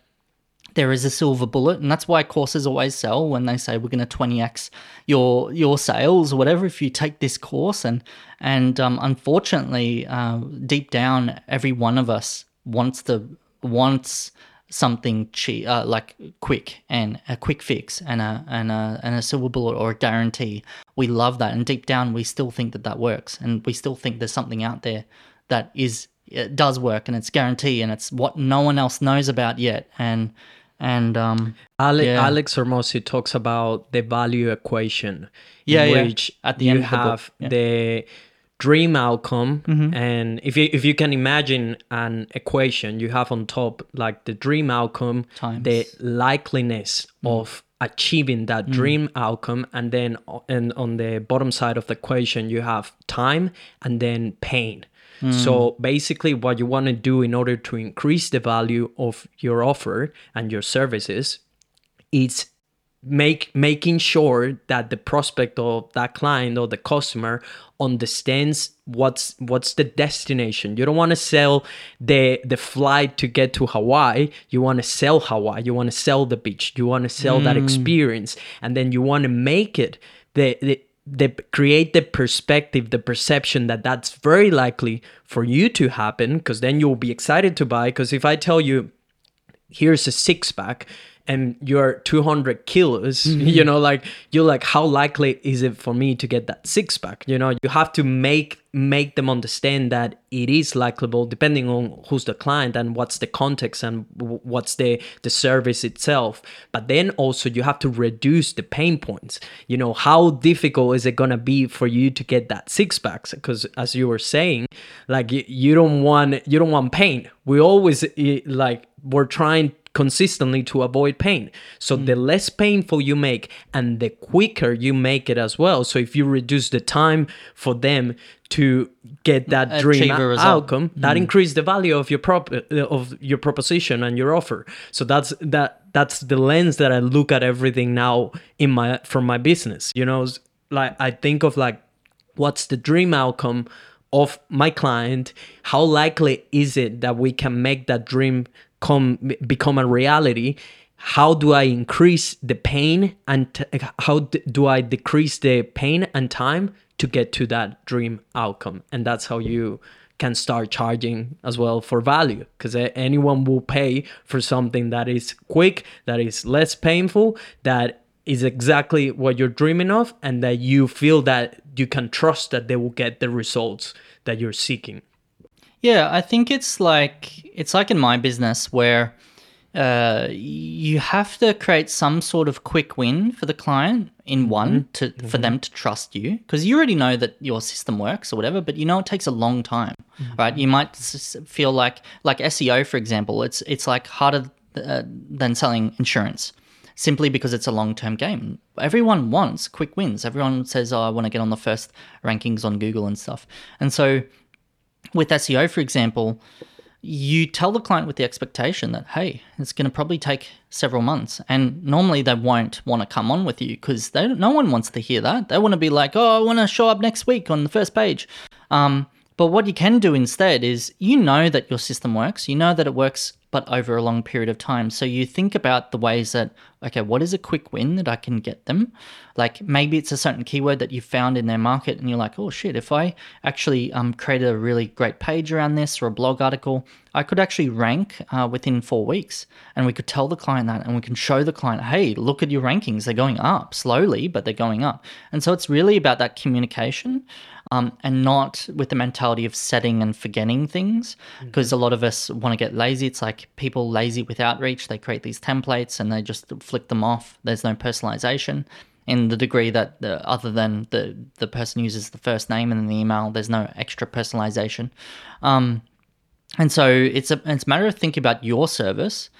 there is a silver bullet and that's why courses always sell when they say we're going to 20x your your sales or whatever if you take this course. And and um, unfortunately uh, deep down every one of us wants to wants something cheap uh, like quick and a quick fix and a and a and a silver bullet or a guarantee. We love that and deep down we still think that that works and we still think there's something out there that is it does work and it's guarantee and it's what no one else knows about yet. And and um Ale- yeah. Alex Hormozi talks about the value equation, Yeah, in yeah. which At the you end of the have yeah. the dream outcome, Mm-hmm. and if you if you can imagine an equation, you have on top like the dream outcome, Times. Mm. the likeliness of achieving that dream outcome, and then and on the bottom side of the equation, you have time and then pain. Mm. So basically, what you want to do in order to increase the value of your offer and your services is make making sure that the prospect of that client or the customer understands what's what's the destination. You don't want to sell the the flight to get to hawaii. You want to sell hawaii. You want to sell the beach. You want to sell that experience. And then you want to make it the, the the create the perspective the perception that that's very likely for you to happen because then you'll be excited to buy because if i tell you here's a six pack and you're 200 kilos you mm-hmm. know like you're like how likely is it for me to get that six pack you know? You have to make make them understand that it is likable depending on who's the client and what's the context and what's the the service itself. But then also you have to reduce the pain points. You know how difficult is it going to be for you to get that six packs? Because as you were saying like you, you don't want you don't want pain. We always like we're trying consistently to avoid pain. So mm. the less painful you make and the quicker you make it as well. So if you reduce the time for them to get mm, that Achieve dream a o- result. outcome, that mm. increase the value of your prop uh, of your proposition and your offer. So that's that that's the lens that I look at everything now in my from my business. You know, like I think of like what's the dream outcome of my client how likely is it that we can make that dream come become a reality how do i increase the pain and t- how d- do i decrease the pain and time to get to that dream outcome? And that's how you can start charging as well for value because anyone will pay for something that is quick that is less painful that is exactly what you're dreaming of and that you feel that you can trust that they will get the results that you're seeking Yeah, I think it's like it's like in my business where uh, you have to create some sort of quick win for the client in one to for them to trust you because you already know that your system works or whatever, but you know it takes a long time, right? You might feel like like SEO for example, it's it's like harder uh, than selling insurance simply because it's a long term game. Everyone wants quick wins. Everyone says, "Oh, I want to get on the first rankings on Google and stuff," and so with SEO, for example, you tell the client with the expectation that, hey, it's going to probably take several months. And normally they won't want to come on with you because no one wants to hear that. They want to be like, oh, I want to show up next week on the first page. Um, but what you can do instead is you know that your system works, you know that it works, but over a long period of time. So you think about the ways that, okay, what is a quick win that I can get them? Like maybe it's a certain keyword that you found in their market and you're like, oh shit, if I actually um, created a really great page around this or a blog article, I could actually rank uh, within four weeks. And we could tell the client that and we can show the client, hey, look at your rankings. They're going up slowly, but they're going up. And so it's really about that communication um, and not with the mentality of setting and forgetting things because a lot of us want to get lazy. It's like people lazy with outreach. They create these templates and they just flick them off. There's no personalization in the degree that the, other than the, the person uses the first name and then the email, there's no extra personalization. Um, and so it's a, it's a matter of thinking about your service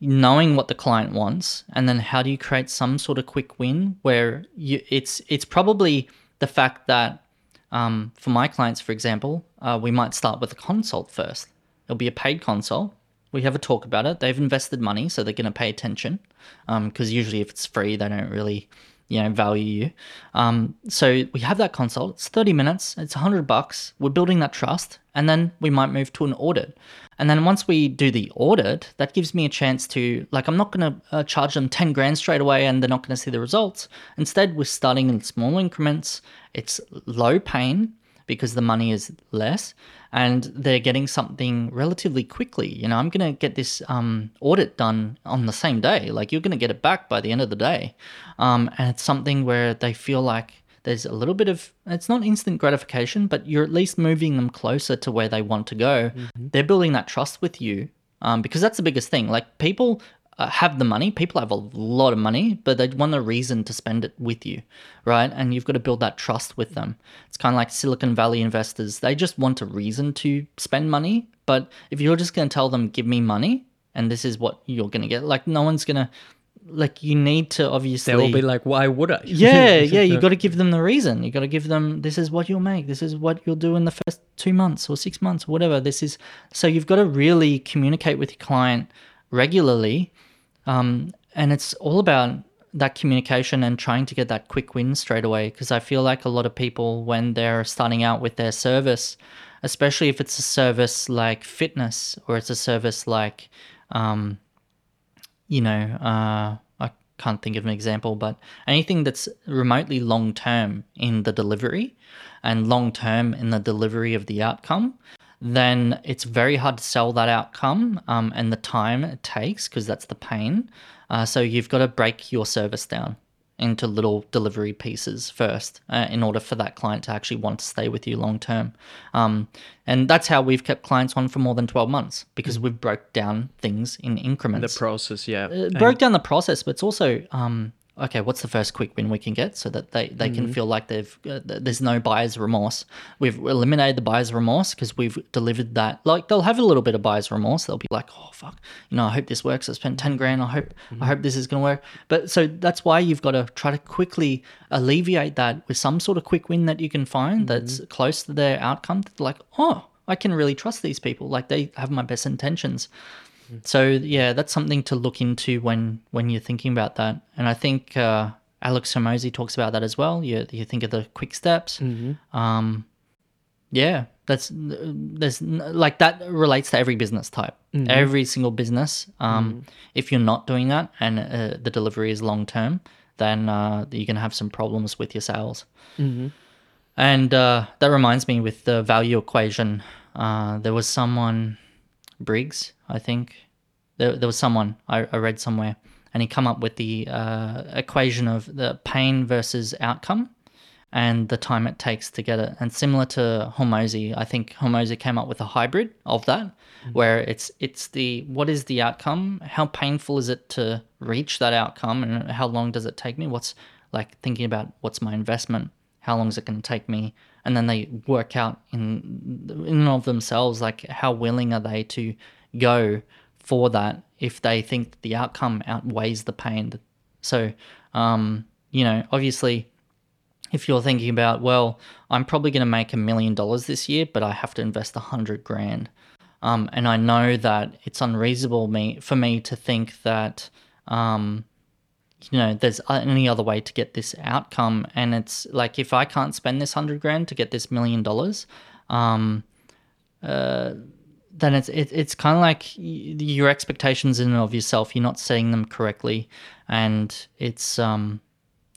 knowing what the client wants and then how do you create some sort of quick win where you it's it's probably the fact that um, for my clients for example uh, we might start with a consult first it'll be a paid consult we have a talk about it they've invested money so they're going to pay attention because usually if it's free they don't really you know value you. Um, so we have that consult. It's thirty minutes. It's hundred bucks. We're building that trust, and then we might move to an audit. And then once we do the audit, that gives me a chance to like I'm not going to uh, charge them ten grand straight away, and they're not going to see the results. Instead, we're starting in small increments. It's low pain because the money is less and they're getting something relatively quickly. You know, I'm going to get this um, audit done on the same day. Like, you're going to get it back by the end of the day. Um, and it's something where they feel like there's a little bit of, it's not instant gratification, but you're at least moving them closer to where they want to go. Mm-hmm. They're building that trust with you. Um, because that's the biggest thing. Like people uh, have the money. People have a lot of money, but they want a reason to spend it with you, right? And you've got to build that trust with them. It's kind of like Silicon Valley investors. They just want a reason to spend money. But if you're just going to tell them, give me money, and this is what you're going to get, like, no one's going to, like, you need to obviously. They will be like, why would I? yeah, yeah. You got to give them the reason. You got to give them, this is what you'll make. This is what you'll do in the first two months or six months or whatever. This is, so you've got to really communicate with your client regularly um, and it's all about that communication and trying to get that quick win straight away. Because I feel like a lot of people, when they're starting out with their service, especially if it's a service like fitness or it's a service like, um, you know, uh, I can't think of an example, but anything that's remotely long term in the delivery and long term in the delivery of the outcome, then it's very hard to sell that outcome um, and the time it takes because that's the pain. Uh, so you've got to break your service down into little delivery pieces first uh, in order for that client to actually want to stay with you long term. Um, and that's how we've kept clients on for more than 12 months because mm. we've broke down things in increments. The process, yeah. Uh, broke down the process, but it's also um, okay, what's the first quick win we can get so that they, they mm-hmm. can feel like they've uh, there's no buyer's remorse. We've eliminated the buyer's remorse because we've delivered that. Like they'll have a little bit of buyer's remorse. They'll be like, oh fuck, you know, I hope this works. I spent ten grand. I hope mm-hmm. I hope this is gonna work. But so that's why you've got to try to quickly alleviate that with some sort of quick win that you can find mm-hmm. that's close to their outcome. Like, oh, I can really trust these people. Like they have my best intentions. So yeah, that's something to look into when when you're thinking about that. And I think uh, Alex Hormozi talks about that as well. You you think of the quick steps. Mm-hmm. Um, yeah, that's there's like that relates to every business type. Mm-hmm. Every single business. Um, mm-hmm. If you're not doing that and uh, the delivery is long term, then uh, you're gonna have some problems with your sales. Mm-hmm. And uh, that reminds me with the value equation. Uh, there was someone Briggs, I think. There, there was someone I, I read somewhere, and he come up with the uh, equation of the pain versus outcome and the time it takes to get it. And similar to Hormozi, I think Hormozi came up with a hybrid of that, mm-hmm. where it's it's the what is the outcome? How painful is it to reach that outcome, and how long does it take me? What's like thinking about what's my investment? How long is it going to take me? And then they work out in in and of themselves like how willing are they to go for that if they think the outcome outweighs the pain. So, um, you know, obviously, if you're thinking about, well, I'm probably going to make a million dollars this year, but I have to invest a hundred grand, um, and I know that it's unreasonable me for me to think that um, you know, there's any other way to get this outcome. And it's like, if I can't spend this hundred grand to get this million dollars, um, uh, then it's it, it's kind of like your expectations in and of yourself. You're not setting them correctly, and it's um,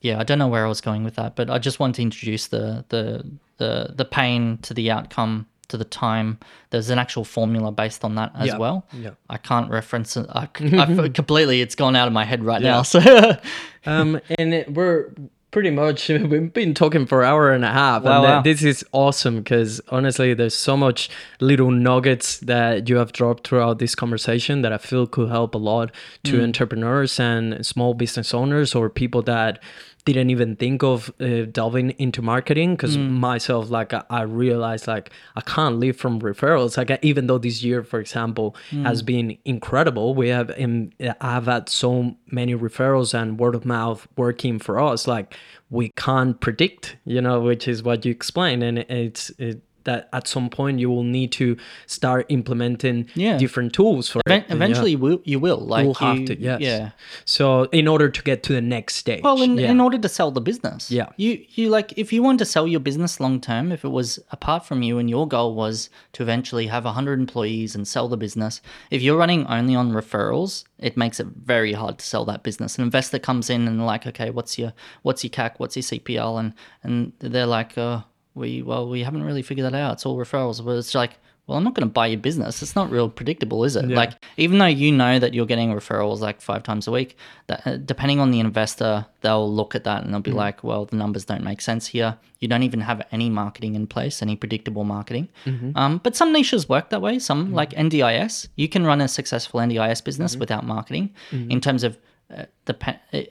yeah. I don't know where I was going with that, but I just want to introduce the the the the pain to the outcome to the time. There's an actual formula based on that as yeah. well. Yeah. I can't reference it. I, I completely, it's gone out of my head right yeah. now. So, um, and it, we're pretty much we've been talking for an hour and a half wow, and wow. this is awesome because honestly there's so much little nuggets that you have dropped throughout this conversation that i feel could help a lot to mm. entrepreneurs and small business owners or people that didn't even think of uh, delving into marketing because mm. myself like I, I, realized like i can't live from referrals like even though this year for example mm. has been incredible we have in, i've had so many referrals and word of mouth working for us like we can't predict you know which is what you explained and it's it that at some point you will need to start implementing Yeah. different tools for Even- it. Yeah. eventually, you will, you will. Like you will have you- to, yes. Yeah. So in order to get to the next stage. Well, in, yeah. in order to sell the business, Yeah. you you like if you want to sell your business long term, if it was apart from you and your goal was to eventually have hundred employees and sell the business, if you're running only on referrals, it makes it very hard to sell that business. An investor comes in and like, okay, what's your what's your CAC, what's your CPL, and and they're like, uh, we well we haven't really figured that out. It's all referrals. But it's like. Well, I'm not going to buy your business. It's not real predictable, is it? Like, even though you know that you're getting referrals like five times a week, that uh, depending on the investor, they'll look at that and they'll be mm. like, "Well, the numbers don't make sense here. You don't even have any marketing in place, any predictable marketing." Mm-hmm. Um, but some niches work that way. Some mm. like NDIS, you can run a successful NDIS business mm-hmm. without marketing mm-hmm. in terms of uh,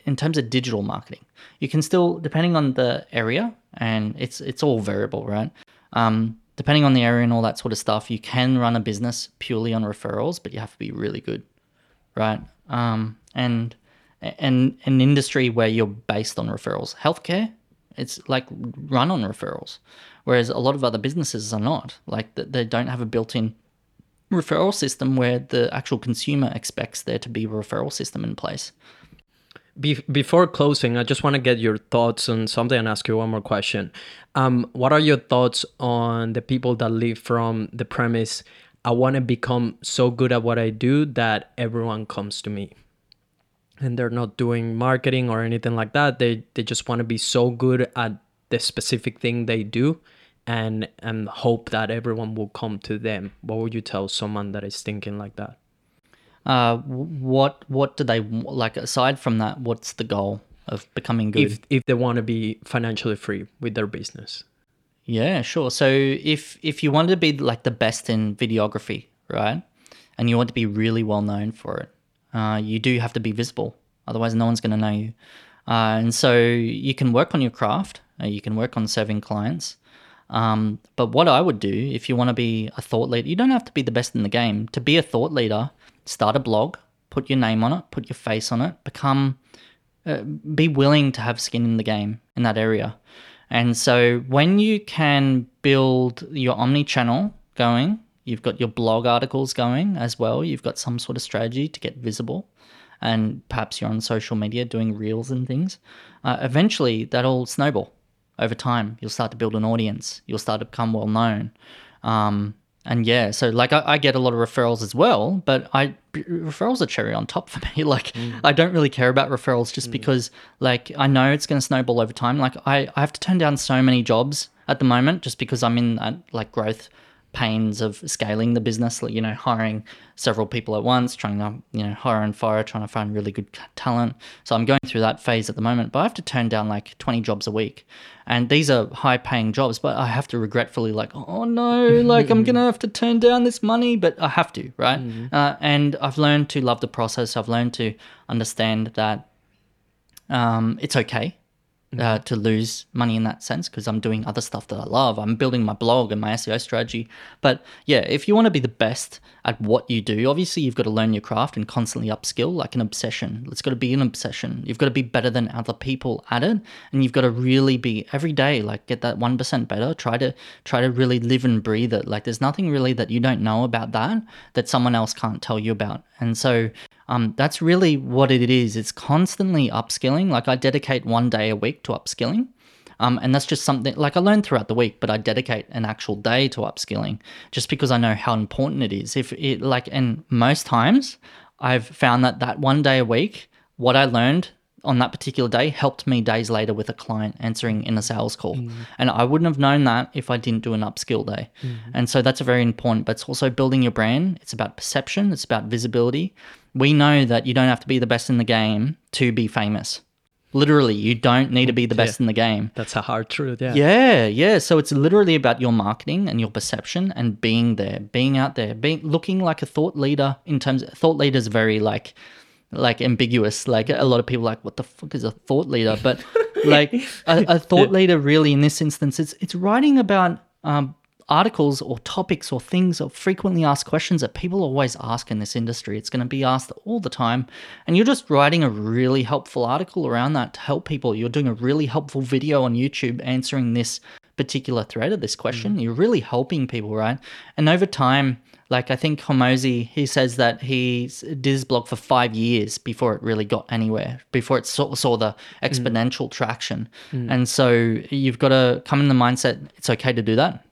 in terms of digital marketing. You can still, depending on the area, and it's it's all variable, right? Um, depending on the area and all that sort of stuff, you can run a business purely on referrals, but you have to be really good, right? Um, and and an industry where you're based on referrals, healthcare, it's like run on referrals, whereas a lot of other businesses are not. Like th- they don't have a built-in referral system where the actual consumer expects there to be a referral system in place. Be- before closing, I just want to get your thoughts on something and ask you one more question. Um, what are your thoughts on the people that live from the premise, I want to become so good at what I do that everyone comes to me? And they're not doing marketing or anything like that. They, they just want to be so good at the specific thing they do and, and hope that everyone will come to them. What would you tell someone that is thinking like that? Uh, what what do they like aside from that? What's the goal of becoming good? If, if they want to be financially free with their business. Yeah, sure. So if if you wanted to be like the best in videography, right, and you want to be really well known for it, uh, you do have to be visible. Otherwise, no one's going to know you. Uh, and so you can work on your craft. Uh, you can work on serving clients. Um, but what I would do if you want to be a thought leader, you don't have to be the best in the game. To be a thought leader, start a blog, put your name on it, put your face on it, become uh, be willing to have skin in the game in that area. And so when you can build your omni channel going, you've got your blog articles going as well, you've got some sort of strategy to get visible, and perhaps you're on social media doing reels and things, uh, eventually that'll snowball over time. You'll start to build an audience, you'll start to become well known. Um, and yeah, so like I, I get a lot of referrals as well, but I referrals are cherry on top for me. Like I don't really care about referrals just because like I know it's going to snowball over time. Like I, I have to turn down so many jobs at the moment just because I'm in like growth pains of scaling the business. Like you know, hiring several people at once, trying to you know hire and fire, trying to find really good talent. So I'm going through that phase at the moment, but I have to turn down like 20 jobs a week, and these are high paying jobs. But I have to regretfully like, oh no, like I'm gonna have to turn down this money, but I have to, right? Uh, and I've learned to love the process. I've learned to understand that um, it's okay uh, to lose money in that sense because I'm doing other stuff that I love. I'm building my blog and my SEO strategy. But yeah, if you want to be the best at what you do, obviously you've got to learn your craft and constantly upskill like an obsession. It's got to be an obsession. You've got to be better than other people at it, and you've got to really be every day like get that one percent better. Try to try to really live and breathe it. Like there's nothing really that you don't know about that that someone else can't tell you about. And so um, that's really what it is. It's constantly upskilling. Like I dedicate one day a week to upskilling. Um, and that's just something like I learn throughout the week, but I dedicate an actual day to upskilling just because I know how important it is. If it like, and most times I've found that that one day a week, what I learned on that particular day helped me days later with a client answering in a sales call. Mm. And I wouldn't have known that if I didn't do an upskill day. Mm. And so that's a very important, but it's also building your brand. It's about perception, it's about visibility. We know that you don't have to be the best in the game to be famous. Literally, you don't need to be the best in the game. That's a hard truth. Yeah. Yeah, yeah. So it's literally about your marketing and your perception and being there, being out there, being looking like a thought leader in terms of thought leaders very like like ambiguous. Like a lot of people are like, what the fuck is a thought leader? But like a, a thought leader really in this instance, it's it's writing about um, articles or topics or things or frequently asked questions that people always ask in this industry. It's going to be asked all the time. And you're just writing a really helpful article around that to help people. You're doing a really helpful video on YouTube answering this particular thread of this question. You're really helping people, right? And over time, like I think Hormozi, he says that he did his blog for five years before it really got anywhere, before it saw, saw the mm. exponential traction. Mm. And so you've got to come in the mindset it's okay to do that.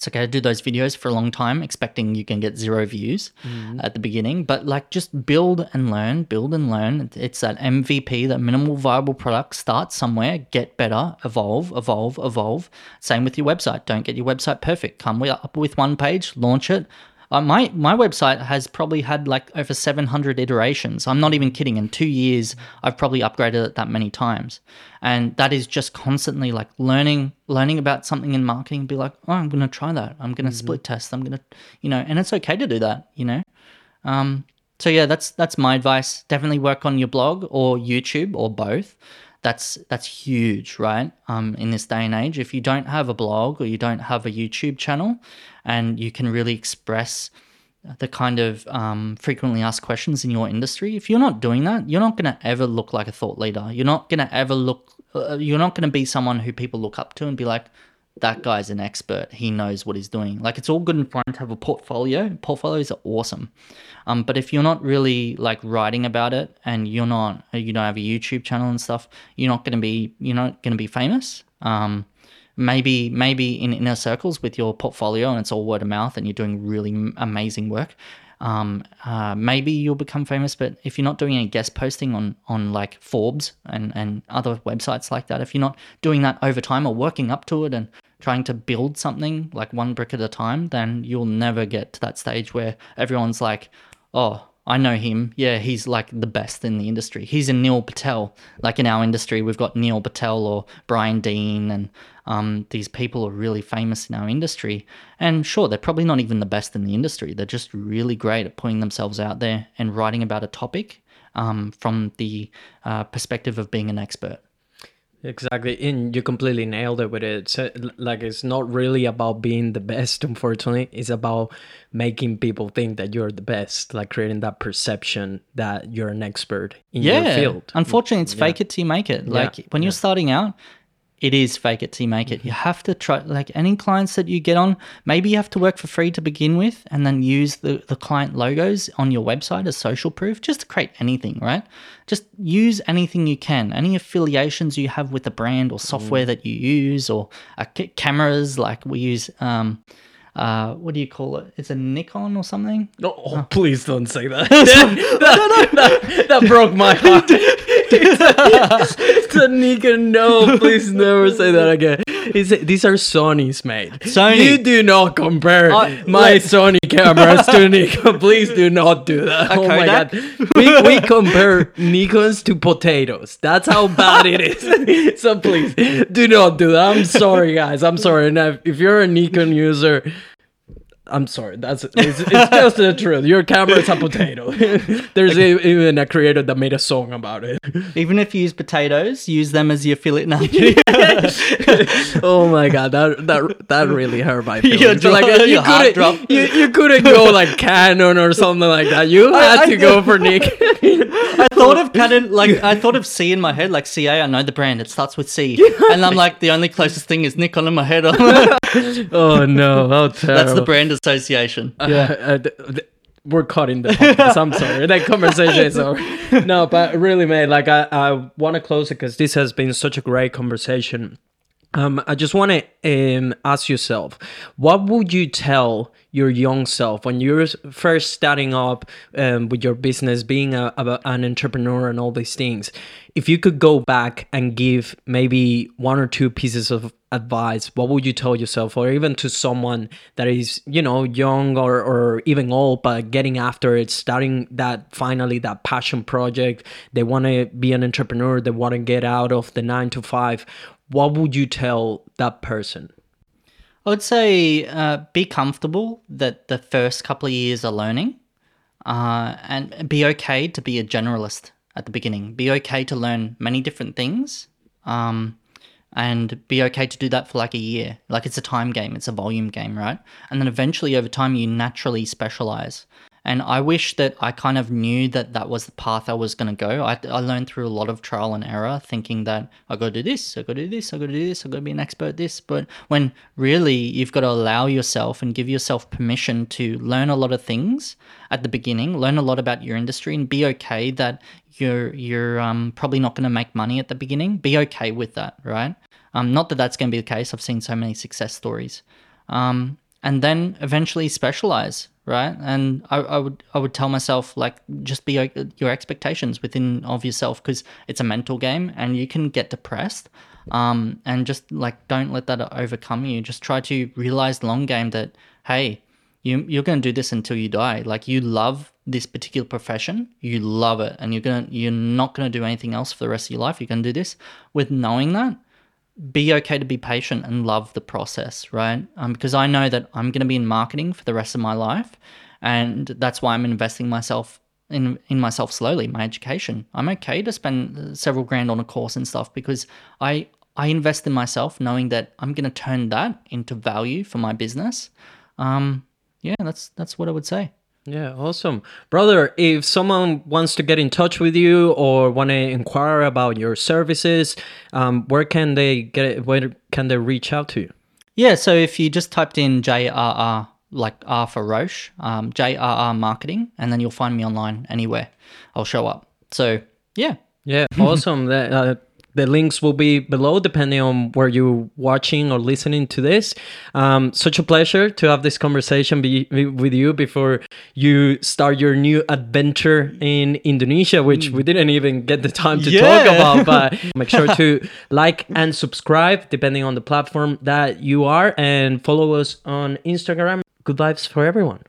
It's okay to do those videos for a long time, expecting you can get zero views mm. at the beginning. But like just build and learn, build and learn. It's that MVP, that minimal viable product. Start somewhere, get better, evolve, evolve, evolve. Same with your website. Don't get your website perfect. Come up with one page, launch it. Uh, my my website has probably had like over 700 iterations. I'm not even kidding. In two years, I've probably upgraded it that many times, and that is just constantly like learning learning about something in marketing. Be like, oh, I'm gonna try that. I'm gonna split test. I'm gonna, you know, and it's okay to do that. You know, um, so yeah, that's that's my advice. Definitely work on your blog or YouTube or both. That's that's huge, right? Um, in this day and age, if you don't have a blog or you don't have a YouTube channel, and you can really express the kind of um, frequently asked questions in your industry, if you're not doing that, you're not going to ever look like a thought leader. You're not going to ever look. Uh, you're not going to be someone who people look up to and be like, that guy's an expert. He knows what he's doing. Like it's all good and fine to have a portfolio. Portfolios are awesome. Um, but if you're not really like writing about it and you're not, you don't have a YouTube channel and stuff, you're not going to be, you're not to be famous. Um, maybe, maybe in inner circles with your portfolio and it's all word of mouth and you're doing really amazing work. Um, uh, maybe you'll become famous, but if you're not doing any guest posting on on like Forbes and and other websites like that, if you're not doing that over time or working up to it and trying to build something like one brick at a time, then you'll never get to that stage where everyone's like, oh, I know him. Yeah, he's like the best in the industry. He's a Neil Patel. Like in our industry, we've got Neil Patel or Brian Dean, and um, these people are really famous in our industry. And sure, they're probably not even the best in the industry. They're just really great at putting themselves out there and writing about a topic um, from the uh, perspective of being an expert. Exactly, and you completely nailed it with it. So, like, it's not really about being the best. Unfortunately, it's about making people think that you're the best, like creating that perception that you're an expert in your field. Unfortunately, it's fake it till you make it. Like when you're starting out, it is fake it till you make it. You have to try, like any clients that you get on, maybe you have to work for free to begin with and then use the, the client logos on your website as social proof just to create anything, right? Just use anything you can. Any affiliations you have with the brand or software that you use or uh, cameras, like we use, um, uh, what do you call it? It's a Nikon or something. No, oh, please don't say that. that, that- that broke my heart. Tanika, no, please never say that again. It's, these are Sony's, mate. Sony. You do not compare Uh, my let- Sony cameras to Nikon. Please do not do that. oh my Kodak? god. We, we compare Nikons to potatoes. That's how bad it is. so please do not do that. I'm sorry, guys. I'm sorry. And if if you're a Nikon user, I'm sorry. That's it's, it's just the truth. Your camera is a potato. There's e- even a creator that made a song about it. Even if you use potatoes, use them as the affiliate. No, oh my god, that that that really hurt my Your feelings. dro- like you your couldn't you, you couldn't go like Canon or something like that. You had I to know. go for Nick. I thought of Canon, like I thought of C in my head, like CA. I know the brand; it starts with C, and I'm like, the only closest thing is Nikon in my head. oh no, terrible. That's the brand association. yeah. Uh, we're cutting the podcast. I'm sorry. That conversation is over. No, but really, mate, like I, I want to close it because this has been such a great conversation. Um, I just want to um, ask yourself, what would you tell your young self when you're first starting up um, with your business, being a, a, an entrepreneur, and all these things? If you could go back and give maybe one or two pieces of advice, what would you tell yourself, or even to someone that is, you know, young or, or even old, but getting after it, starting that finally that passion project? They want to be an entrepreneur, they want to get out of the nine to five what would you tell that person? I would say uh, be comfortable that the first couple of years are learning, uh, and be okay to be a generalist at the beginning. Be okay to learn many different things, um, and be okay to do that for like a year. Like it's a time game, it's a volume game, right? And then eventually, over time, you naturally specialize. And I wish that I kind of knew that that was the path I was going to go. I, I learned through a lot of trial and error, thinking that I got to do this, I got to do this, I got to do this, I got to be an expert at this. But when really you've got to allow yourself and give yourself permission to learn a lot of things at the beginning, learn a lot about your industry, and be okay that you're you're um, probably not going to make money at the beginning. Be okay with that, right? Um, not that that's going to be the case. I've seen so many success stories. Um, and then eventually specialize right? And I, I, would i would tell myself like just be your expectations within of yourself because it's a mental game and you can get depressed um, and just like don't let that overcome you. Just try to realize long game that hey you, you're going to do this until you die. Like you love this particular profession you love it and you're going to you're not going to do anything else for the rest of your life. You're going to do this. With knowing that be okay to be patient and love the process, right? Um, because I know that I'm going to be in marketing for the rest of my life, and that's why I'm investing myself in in myself slowly, my education. I'm okay to spend several grand on a course and stuff because I I invest in myself, knowing that I'm going to turn that into value for my business. Um, yeah, that's that's what I would say. Yeah, awesome. Brother, if someone wants to get in touch with you or want to inquire about your services, um, where can they get it? Where can they reach out to you? Yeah, so if you just typed in JRR, like R for Roche, um, JRR Marketing, and then you'll find me online anywhere. I'll show up. So, yeah. Yeah, awesome. that, uh, the links will be below depending on where you're watching or listening to this. Um, such a pleasure to have this conversation be, be, with you before you start your new adventure in Indonesia, which we didn't even get the time to yeah. talk about. But make sure to like and subscribe depending on the platform that you are and follow us on Instagram. Good vibes for everyone.